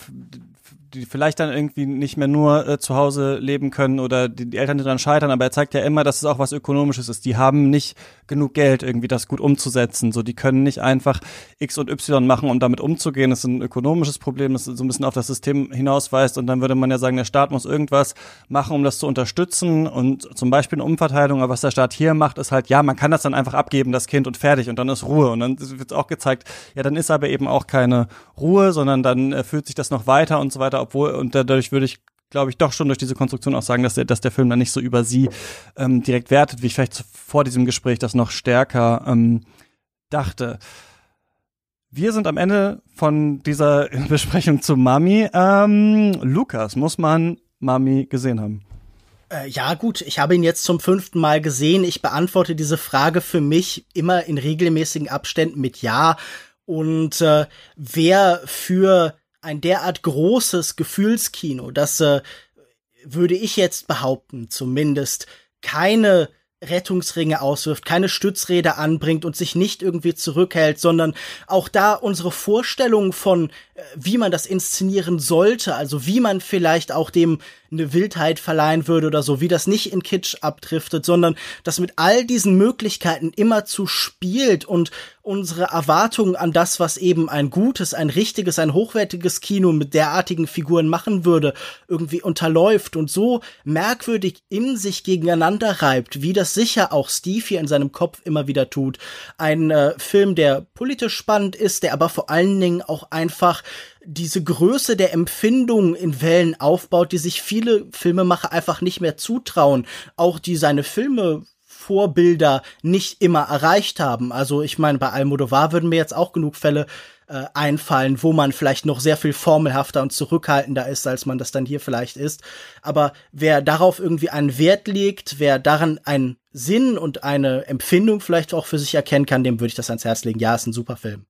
die vielleicht dann irgendwie nicht mehr nur äh, zu Hause leben können oder die, die Eltern die dann scheitern, aber er zeigt ja immer, dass es auch was Ökonomisches ist. Die haben nicht genug Geld, irgendwie das gut umzusetzen. So, die können nicht einfach X und Y machen, um damit umzugehen. Das ist ein ökonomisches Problem, das so ein bisschen auf das System hinausweist. Und dann würde man ja sagen, der Staat muss irgendwas machen, um das zu unterstützen. Und zum Beispiel eine Umverteilung, aber was der Staat hier macht, ist halt, ja, man kann das dann einfach abgeben, das Kind, und fertig. Und dann ist Ruhe. Und dann wird auch gezeigt, ja, dann ist aber eben auch keine Ruhe, sondern dann äh, fühlt sich das noch weiter und so weiter obwohl, und dadurch würde ich glaube ich, doch schon durch diese Konstruktion auch sagen, dass der, dass der Film dann nicht so über sie ähm, direkt wertet, wie ich vielleicht vor diesem Gespräch das noch stärker ähm, dachte. Wir sind am Ende von dieser Besprechung zu Mami. Ähm, Lukas, muss man Mami gesehen haben? Äh, ja, gut, ich habe ihn jetzt zum fünften Mal gesehen. Ich beantworte diese Frage für mich immer in regelmäßigen Abständen mit Ja. Und äh, wer für ein derart großes Gefühlskino, das äh, würde ich jetzt behaupten, zumindest keine Rettungsringe auswirft, keine Stützräder anbringt und sich nicht irgendwie zurückhält, sondern auch da unsere Vorstellung von, äh, wie man das inszenieren sollte, also wie man vielleicht auch dem eine Wildheit verleihen würde oder so, wie das nicht in Kitsch abdriftet, sondern das mit all diesen Möglichkeiten immer zu spielt und unsere Erwartungen an das, was eben ein gutes, ein richtiges, ein hochwertiges Kino mit derartigen Figuren machen würde, irgendwie unterläuft und so merkwürdig in sich gegeneinander reibt, wie das sicher auch Steve hier in seinem Kopf immer wieder tut. Ein äh, Film, der politisch spannend ist, der aber vor allen Dingen auch einfach diese Größe der Empfindung in Wellen aufbaut, die sich viele Filmemacher einfach nicht mehr zutrauen. Auch die seine Filme Vorbilder nicht immer erreicht haben. Also ich meine, bei Almodovar würden mir jetzt auch genug Fälle äh, einfallen, wo man vielleicht noch sehr viel formelhafter und zurückhaltender ist, als man das dann hier vielleicht ist. Aber wer darauf irgendwie einen Wert legt, wer daran einen Sinn und eine Empfindung vielleicht auch für sich erkennen kann, dem würde ich das ans Herz legen. Ja, ist ein super Film.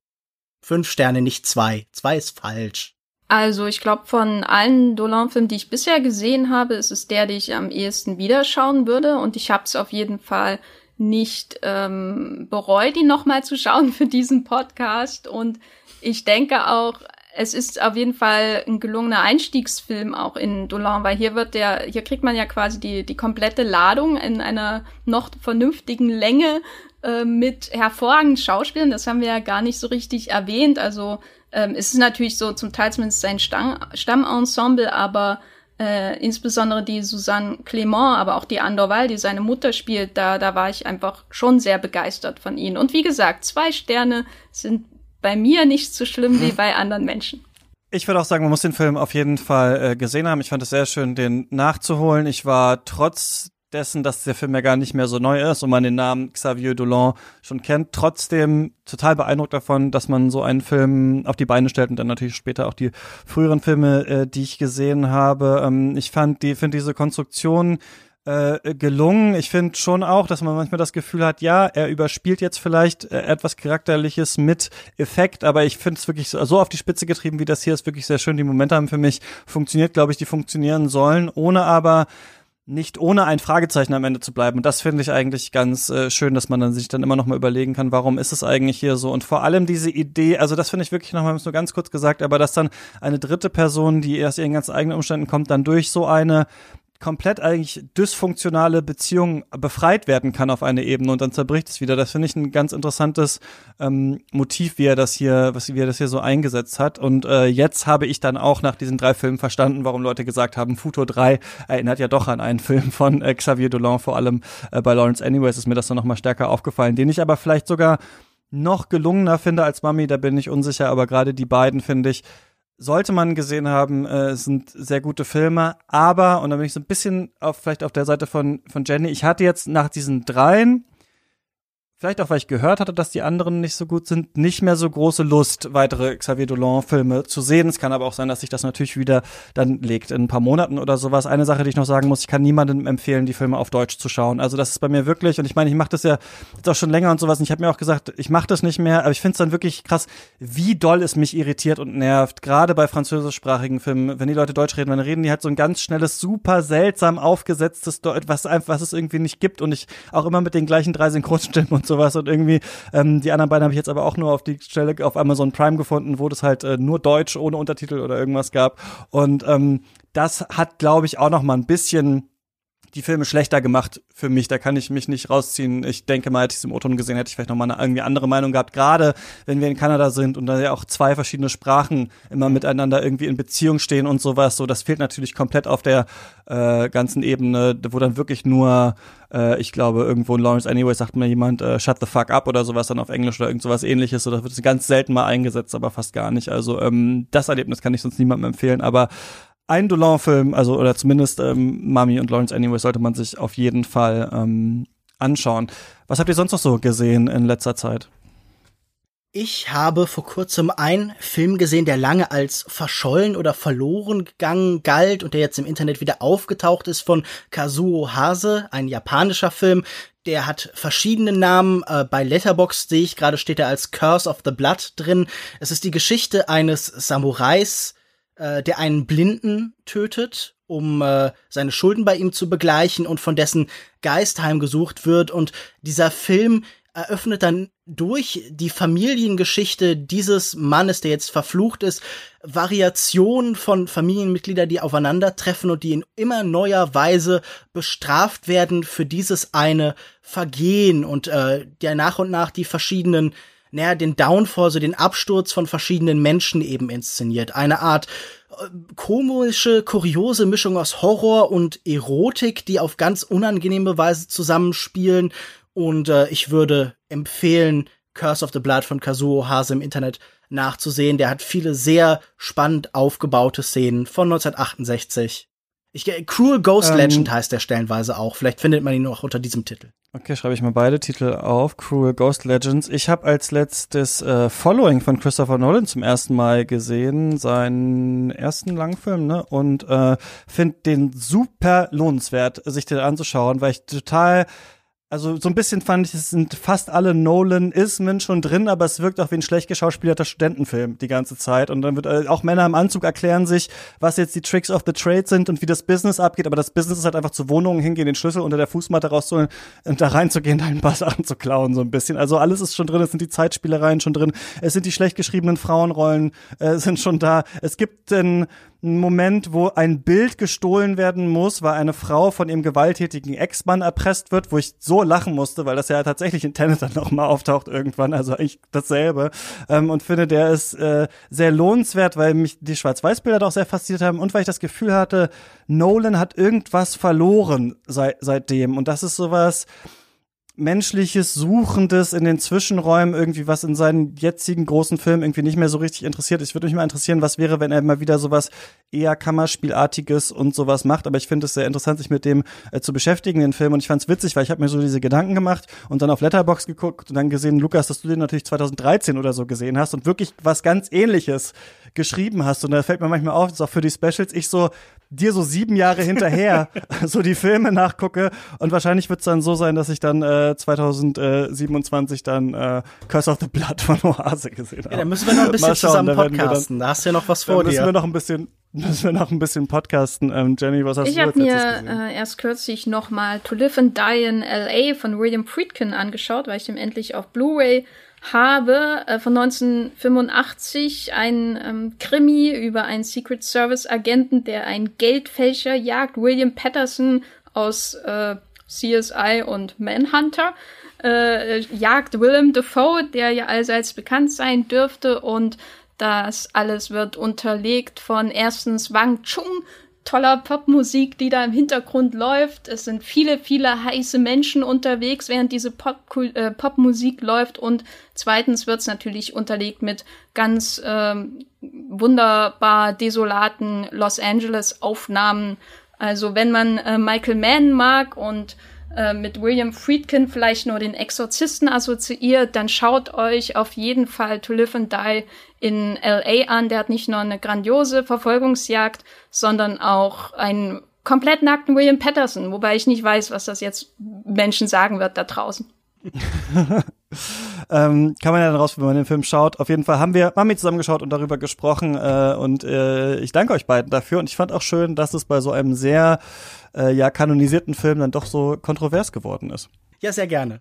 Fünf Sterne, nicht zwei. Zwei ist falsch. Also ich glaube, von allen Dolan-Filmen, die ich bisher gesehen habe, ist es der, den ich am ehesten wieder schauen würde. Und ich habe es auf jeden Fall nicht ähm, bereut, ihn nochmal zu schauen für diesen Podcast. Und ich denke auch, es ist auf jeden Fall ein gelungener Einstiegsfilm auch in Dolan, weil hier wird der, hier kriegt man ja quasi die, die komplette Ladung in einer noch vernünftigen Länge äh, mit hervorragenden Schauspielern. Das haben wir ja gar nicht so richtig erwähnt. Also ähm, es ist natürlich so zum Teil zumindest sein Stamm Stammensemble, aber äh, insbesondere die Susanne Clément, aber auch die Andorval, die seine Mutter spielt, da, da war ich einfach schon sehr begeistert von ihnen. Und wie gesagt, zwei Sterne sind bei mir nicht so schlimm wie bei anderen Menschen. Ich würde auch sagen, man muss den Film auf jeden Fall äh, gesehen haben. Ich fand es sehr schön, den nachzuholen. Ich war trotz dessen, dass der Film ja gar nicht mehr so neu ist und man den Namen Xavier Dolan schon kennt, trotzdem total beeindruckt davon, dass man so einen Film auf die Beine stellt und dann natürlich später auch die früheren Filme, äh, die ich gesehen habe. Ähm, ich fand die, finde diese Konstruktion äh, gelungen. Ich finde schon auch, dass man manchmal das Gefühl hat, ja, er überspielt jetzt vielleicht äh, etwas Charakterliches mit Effekt, aber ich finde es wirklich so, so auf die Spitze getrieben, wie das hier ist, wirklich sehr schön. Die Momente haben für mich funktioniert, glaube ich, die funktionieren sollen, ohne aber nicht ohne ein Fragezeichen am Ende zu bleiben. Und das finde ich eigentlich ganz äh, schön, dass man dann sich dann immer noch mal überlegen kann, warum ist es eigentlich hier so? Und vor allem diese Idee, also das finde ich wirklich noch mal nur ganz kurz gesagt, aber dass dann eine dritte Person, die erst ihren ganz eigenen Umständen kommt, dann durch so eine komplett eigentlich dysfunktionale Beziehung befreit werden kann auf eine Ebene und dann zerbricht es wieder. Das finde ich ein ganz interessantes ähm, Motiv, wie er das hier, was wie er das hier so eingesetzt hat. Und äh, jetzt habe ich dann auch nach diesen drei Filmen verstanden, warum Leute gesagt haben, Futur 3 erinnert ja doch an einen Film von äh, Xavier Dolan, vor allem äh, bei Lawrence Anyways ist mir das dann nochmal stärker aufgefallen, den ich aber vielleicht sogar noch gelungener finde als Mami, da bin ich unsicher, aber gerade die beiden finde ich sollte man gesehen haben, äh, sind sehr gute Filme, aber, und da bin ich so ein bisschen auf, vielleicht auf der Seite von, von Jenny, ich hatte jetzt nach diesen dreien vielleicht auch weil ich gehört hatte, dass die anderen nicht so gut sind, nicht mehr so große Lust, weitere Xavier Dolan-Filme zu sehen. Es kann aber auch sein, dass sich das natürlich wieder dann legt in ein paar Monaten oder sowas. Eine Sache, die ich noch sagen muss, ich kann niemandem empfehlen, die Filme auf Deutsch zu schauen. Also das ist bei mir wirklich, und ich meine, ich mache das ja jetzt auch schon länger und sowas, und ich habe mir auch gesagt, ich mache das nicht mehr, aber ich finde es dann wirklich krass, wie doll es mich irritiert und nervt, gerade bei französischsprachigen Filmen, wenn die Leute Deutsch reden, dann reden die halt so ein ganz schnelles, super seltsam aufgesetztes Deutsch, was, was es irgendwie nicht gibt und ich auch immer mit den gleichen drei Synchronstimmen und so sowas und irgendwie ähm, die anderen beiden habe ich jetzt aber auch nur auf die Stelle auf Amazon Prime gefunden, wo das halt äh, nur Deutsch ohne Untertitel oder irgendwas gab. Und ähm, das hat glaube ich auch noch mal ein bisschen die Filme schlechter gemacht für mich. Da kann ich mich nicht rausziehen. Ich denke mal, hätte ich es im O-Ton gesehen, hätte ich vielleicht noch mal eine irgendwie andere Meinung gehabt. Gerade wenn wir in Kanada sind und da ja auch zwei verschiedene Sprachen immer miteinander irgendwie in Beziehung stehen und sowas. So, das fehlt natürlich komplett auf der äh, ganzen Ebene, wo dann wirklich nur, äh, ich glaube, irgendwo in Lawrence Anyway sagt mir jemand, äh, shut the fuck up oder sowas dann auf Englisch oder irgend sowas ähnliches. So, das wird ganz selten mal eingesetzt, aber fast gar nicht. Also ähm, das Erlebnis kann ich sonst niemandem empfehlen. Aber ein Dolan-Film, also oder zumindest ähm, Mami und Lawrence Anyway sollte man sich auf jeden Fall ähm, anschauen. Was habt ihr sonst noch so gesehen in letzter Zeit? Ich habe vor kurzem einen Film gesehen, der lange als verschollen oder verloren gegangen galt und der jetzt im Internet wieder aufgetaucht ist von Kazuo Hase, ein japanischer Film. Der hat verschiedene Namen. Äh, bei Letterbox sehe ich gerade steht er als Curse of the Blood drin. Es ist die Geschichte eines Samurais, äh, der einen Blinden tötet, um äh, seine Schulden bei ihm zu begleichen und von dessen Geist heimgesucht wird. Und dieser Film eröffnet dann durch die Familiengeschichte dieses Mannes, der jetzt verflucht ist, Variationen von Familienmitgliedern, die aufeinandertreffen und die in immer neuer Weise bestraft werden für dieses eine Vergehen und äh, der nach und nach die verschiedenen, naja, den Downfall, so den Absturz von verschiedenen Menschen eben inszeniert. Eine Art äh, komische, kuriose Mischung aus Horror und Erotik, die auf ganz unangenehme Weise zusammenspielen und äh, ich würde empfehlen, Curse of the Blood von Kazuo Hase im Internet nachzusehen. Der hat viele sehr spannend aufgebaute Szenen von 1968. Ich, Cruel Ghost ähm, Legend heißt der stellenweise auch. Vielleicht findet man ihn noch unter diesem Titel. Okay, schreibe ich mal beide Titel auf. Cruel Ghost Legends. Ich habe als letztes äh, Following von Christopher Nolan zum ersten Mal gesehen, seinen ersten Langfilm, ne? Und äh, finde den super lohnenswert, sich den anzuschauen, weil ich total also so ein bisschen fand ich, es sind fast alle Nolan-Ismen schon drin, aber es wirkt auch wie ein schlecht geschauspielerter Studentenfilm die ganze Zeit. Und dann wird äh, auch Männer im Anzug erklären sich, was jetzt die Tricks of the Trade sind und wie das Business abgeht. Aber das Business ist halt einfach zu Wohnungen hingehen, den Schlüssel unter der Fußmatte rauszuholen und da reinzugehen, da ein paar Sachen zu klauen, so ein bisschen. Also alles ist schon drin, es sind die Zeitspielereien schon drin, es sind die schlecht geschriebenen Frauenrollen äh, sind schon da. Es gibt den ein Moment, wo ein Bild gestohlen werden muss, weil eine Frau von ihrem gewalttätigen Ex-Mann erpresst wird, wo ich so lachen musste, weil das ja tatsächlich in Tennis dann noch mal auftaucht irgendwann, also eigentlich dasselbe. Ähm, und finde, der ist äh, sehr lohnenswert, weil mich die Schwarz-Weiß-Bilder doch sehr fasziniert haben und weil ich das Gefühl hatte, Nolan hat irgendwas verloren seit, seitdem. Und das ist sowas, menschliches, suchendes in den Zwischenräumen irgendwie, was in seinen jetzigen großen Filmen irgendwie nicht mehr so richtig interessiert. Ich würde mich mal interessieren, was wäre, wenn er mal wieder sowas eher Kammerspielartiges und sowas macht. Aber ich finde es sehr interessant, sich mit dem äh, zu beschäftigen, den Film. Und ich fand es witzig, weil ich habe mir so diese Gedanken gemacht und dann auf Letterbox geguckt und dann gesehen, Lukas, dass du den natürlich 2013 oder so gesehen hast und wirklich was ganz ähnliches geschrieben hast. Und da fällt mir manchmal auf, das ist auch für die Specials, ich so, dir so sieben Jahre hinterher so die Filme nachgucke und wahrscheinlich wird es dann so sein, dass ich dann äh, 2027 dann äh, Curse of the Blood von Oase gesehen habe. Ja, dann müssen wir noch ein bisschen schauen, zusammen podcasten. Da, da, hast du ja noch was vor dir. Müssen wir noch ein bisschen Müssen wir noch ein bisschen podcasten. Ähm, Jenny, was hast ich du habe mir äh, erst kürzlich nochmal To Live and Die in L.A. von William Friedkin angeschaut, weil ich dem endlich auf Blu-ray habe äh, von 1985 ein ähm, Krimi über einen Secret Service Agenten, der einen Geldfälscher jagt, William Patterson aus äh, CSI und Manhunter. Äh, jagt Willem Dafoe, der ja allseits bekannt sein dürfte und das alles wird unterlegt von erstens Wang Chung, toller Popmusik, die da im Hintergrund läuft. Es sind viele, viele heiße Menschen unterwegs, während diese Pop äh, Popmusik läuft. Und zweitens wird es natürlich unterlegt mit ganz ähm, wunderbar desolaten Los Angeles Aufnahmen. Also wenn man äh, Michael Mann mag und äh, mit William Friedkin vielleicht nur den Exorzisten assoziiert, dann schaut euch auf jeden Fall To Live and Die in LA an. Der hat nicht nur eine grandiose Verfolgungsjagd, sondern auch einen komplett nackten William Patterson, wobei ich nicht weiß, was das jetzt Menschen sagen wird da draußen. ähm, kann man ja dann raus, wenn man den Film schaut. Auf jeden Fall haben wir Mami zusammengeschaut und darüber gesprochen äh, und äh, ich danke euch beiden dafür und ich fand auch schön, dass es bei so einem sehr äh, ja kanonisierten Film dann doch so kontrovers geworden ist. Ja, sehr gerne.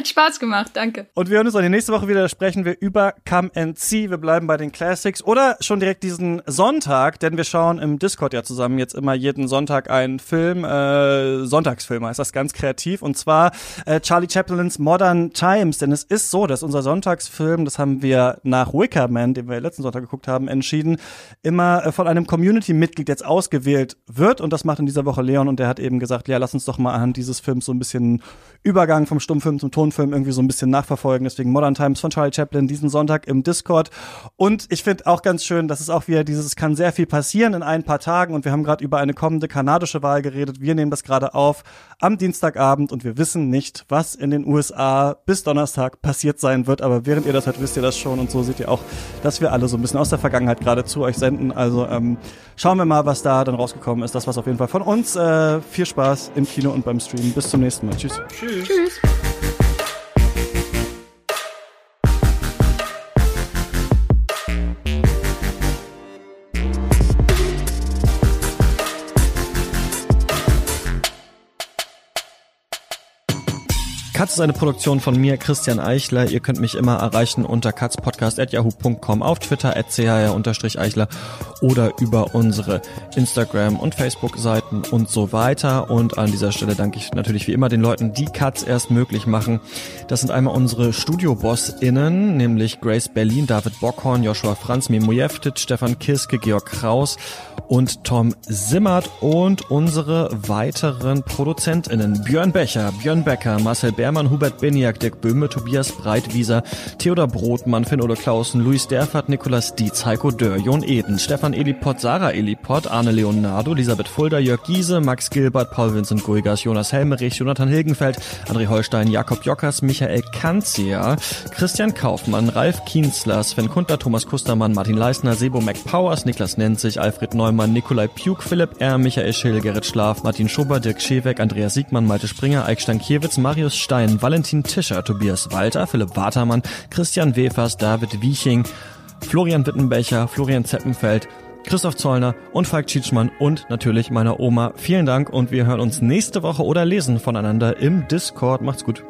Hat Spaß gemacht, danke. Und wir hören uns auch die nächste Woche wieder, sprechen wir über Come and See. Wir bleiben bei den Classics. Oder schon direkt diesen Sonntag, denn wir schauen im Discord ja zusammen jetzt immer jeden Sonntag einen Film, äh, Sonntagsfilm heißt das ganz kreativ. Und zwar äh, Charlie Chaplins Modern Times, denn es ist so, dass unser Sonntagsfilm, das haben wir nach Wicker Man, den wir letzten Sonntag geguckt haben, entschieden, immer äh, von einem Community-Mitglied jetzt ausgewählt wird. Und das macht in dieser Woche Leon. Und der hat eben gesagt, ja, lass uns doch mal anhand dieses Films so ein bisschen Übergang vom Stummfilm zum Tonfilm Tonfilm irgendwie so ein bisschen nachverfolgen. Deswegen Modern Times von Charlie Chaplin diesen Sonntag im Discord. Und ich finde auch ganz schön, dass es auch wieder dieses, es kann sehr viel passieren in ein paar Tagen. Und wir haben gerade über eine kommende kanadische Wahl geredet. Wir nehmen das gerade auf am Dienstagabend und wir wissen nicht, was in den USA bis Donnerstag passiert sein wird. Aber während ihr das hört, wisst ihr das schon. Und so seht ihr auch, dass wir alle so ein bisschen aus der Vergangenheit gerade zu euch senden. Also ähm, schauen wir mal, was da dann rausgekommen ist. Das war's auf jeden Fall von uns. Äh, viel Spaß im Kino und beim Stream. Bis zum nächsten Mal. Tschüss. Tschüss. Tschüss. Katz ist eine Produktion von mir, Christian Eichler. Ihr könnt mich immer erreichen unter katzpodcast.yahoo.com, auf Twitter at chr-eichler oder über unsere Instagram- und Facebook-Seiten und so weiter. Und an dieser Stelle danke ich natürlich wie immer den Leuten, die Katz erst möglich machen. Das sind einmal unsere Studio-BossInnen, nämlich Grace Berlin, David Bockhorn, Joshua Franz, Mimo Jeftic, Stefan Kiske, Georg Kraus und Tom Simmert und unsere weiteren ProduzentInnen Björn Becher, Björn Becker, Marcel Bär Hermann, Hubert Beniak, Dirk Böhme, Tobias Breitwieser, Theodor Brotmann, Finn-Ole Clausen, Luis Derfert, Nikolas Dietz, Heiko Dörr, Jon Eden, Stefan Eliport, Sarah Eliport, Arne Leonardo, Elisabeth Fulda, Jörg Giese, Max Gilbert, Paul Vincent Guigas, Jonas Helmerich, Jonathan Hilgenfeld, André Holstein, Jakob Jockers, Michael Kanzia, Christian Kaufmann, Ralf Kienzler, Sven Kunter, Thomas Kustermann, Martin Leisner, Sebo McPowers, Niklas Nenzig, Alfred Neumann, Nikolai Puk, Philipp R., Michael Schill, Gerrit Schlaf, Martin Schober, Dirk Scheweck, Andreas Siegmann, Malte Springer, Eik Stankiewicz, Marius Stein, Stein, Valentin Tischer, Tobias Walter, Philipp Watermann, Christian Wefers, David Wieching, Florian Wittenbecher, Florian Zeppenfeld, Christoph Zollner und Falk Tschitschmann und natürlich meiner Oma. Vielen Dank und wir hören uns nächste Woche oder lesen voneinander im Discord. Macht's gut.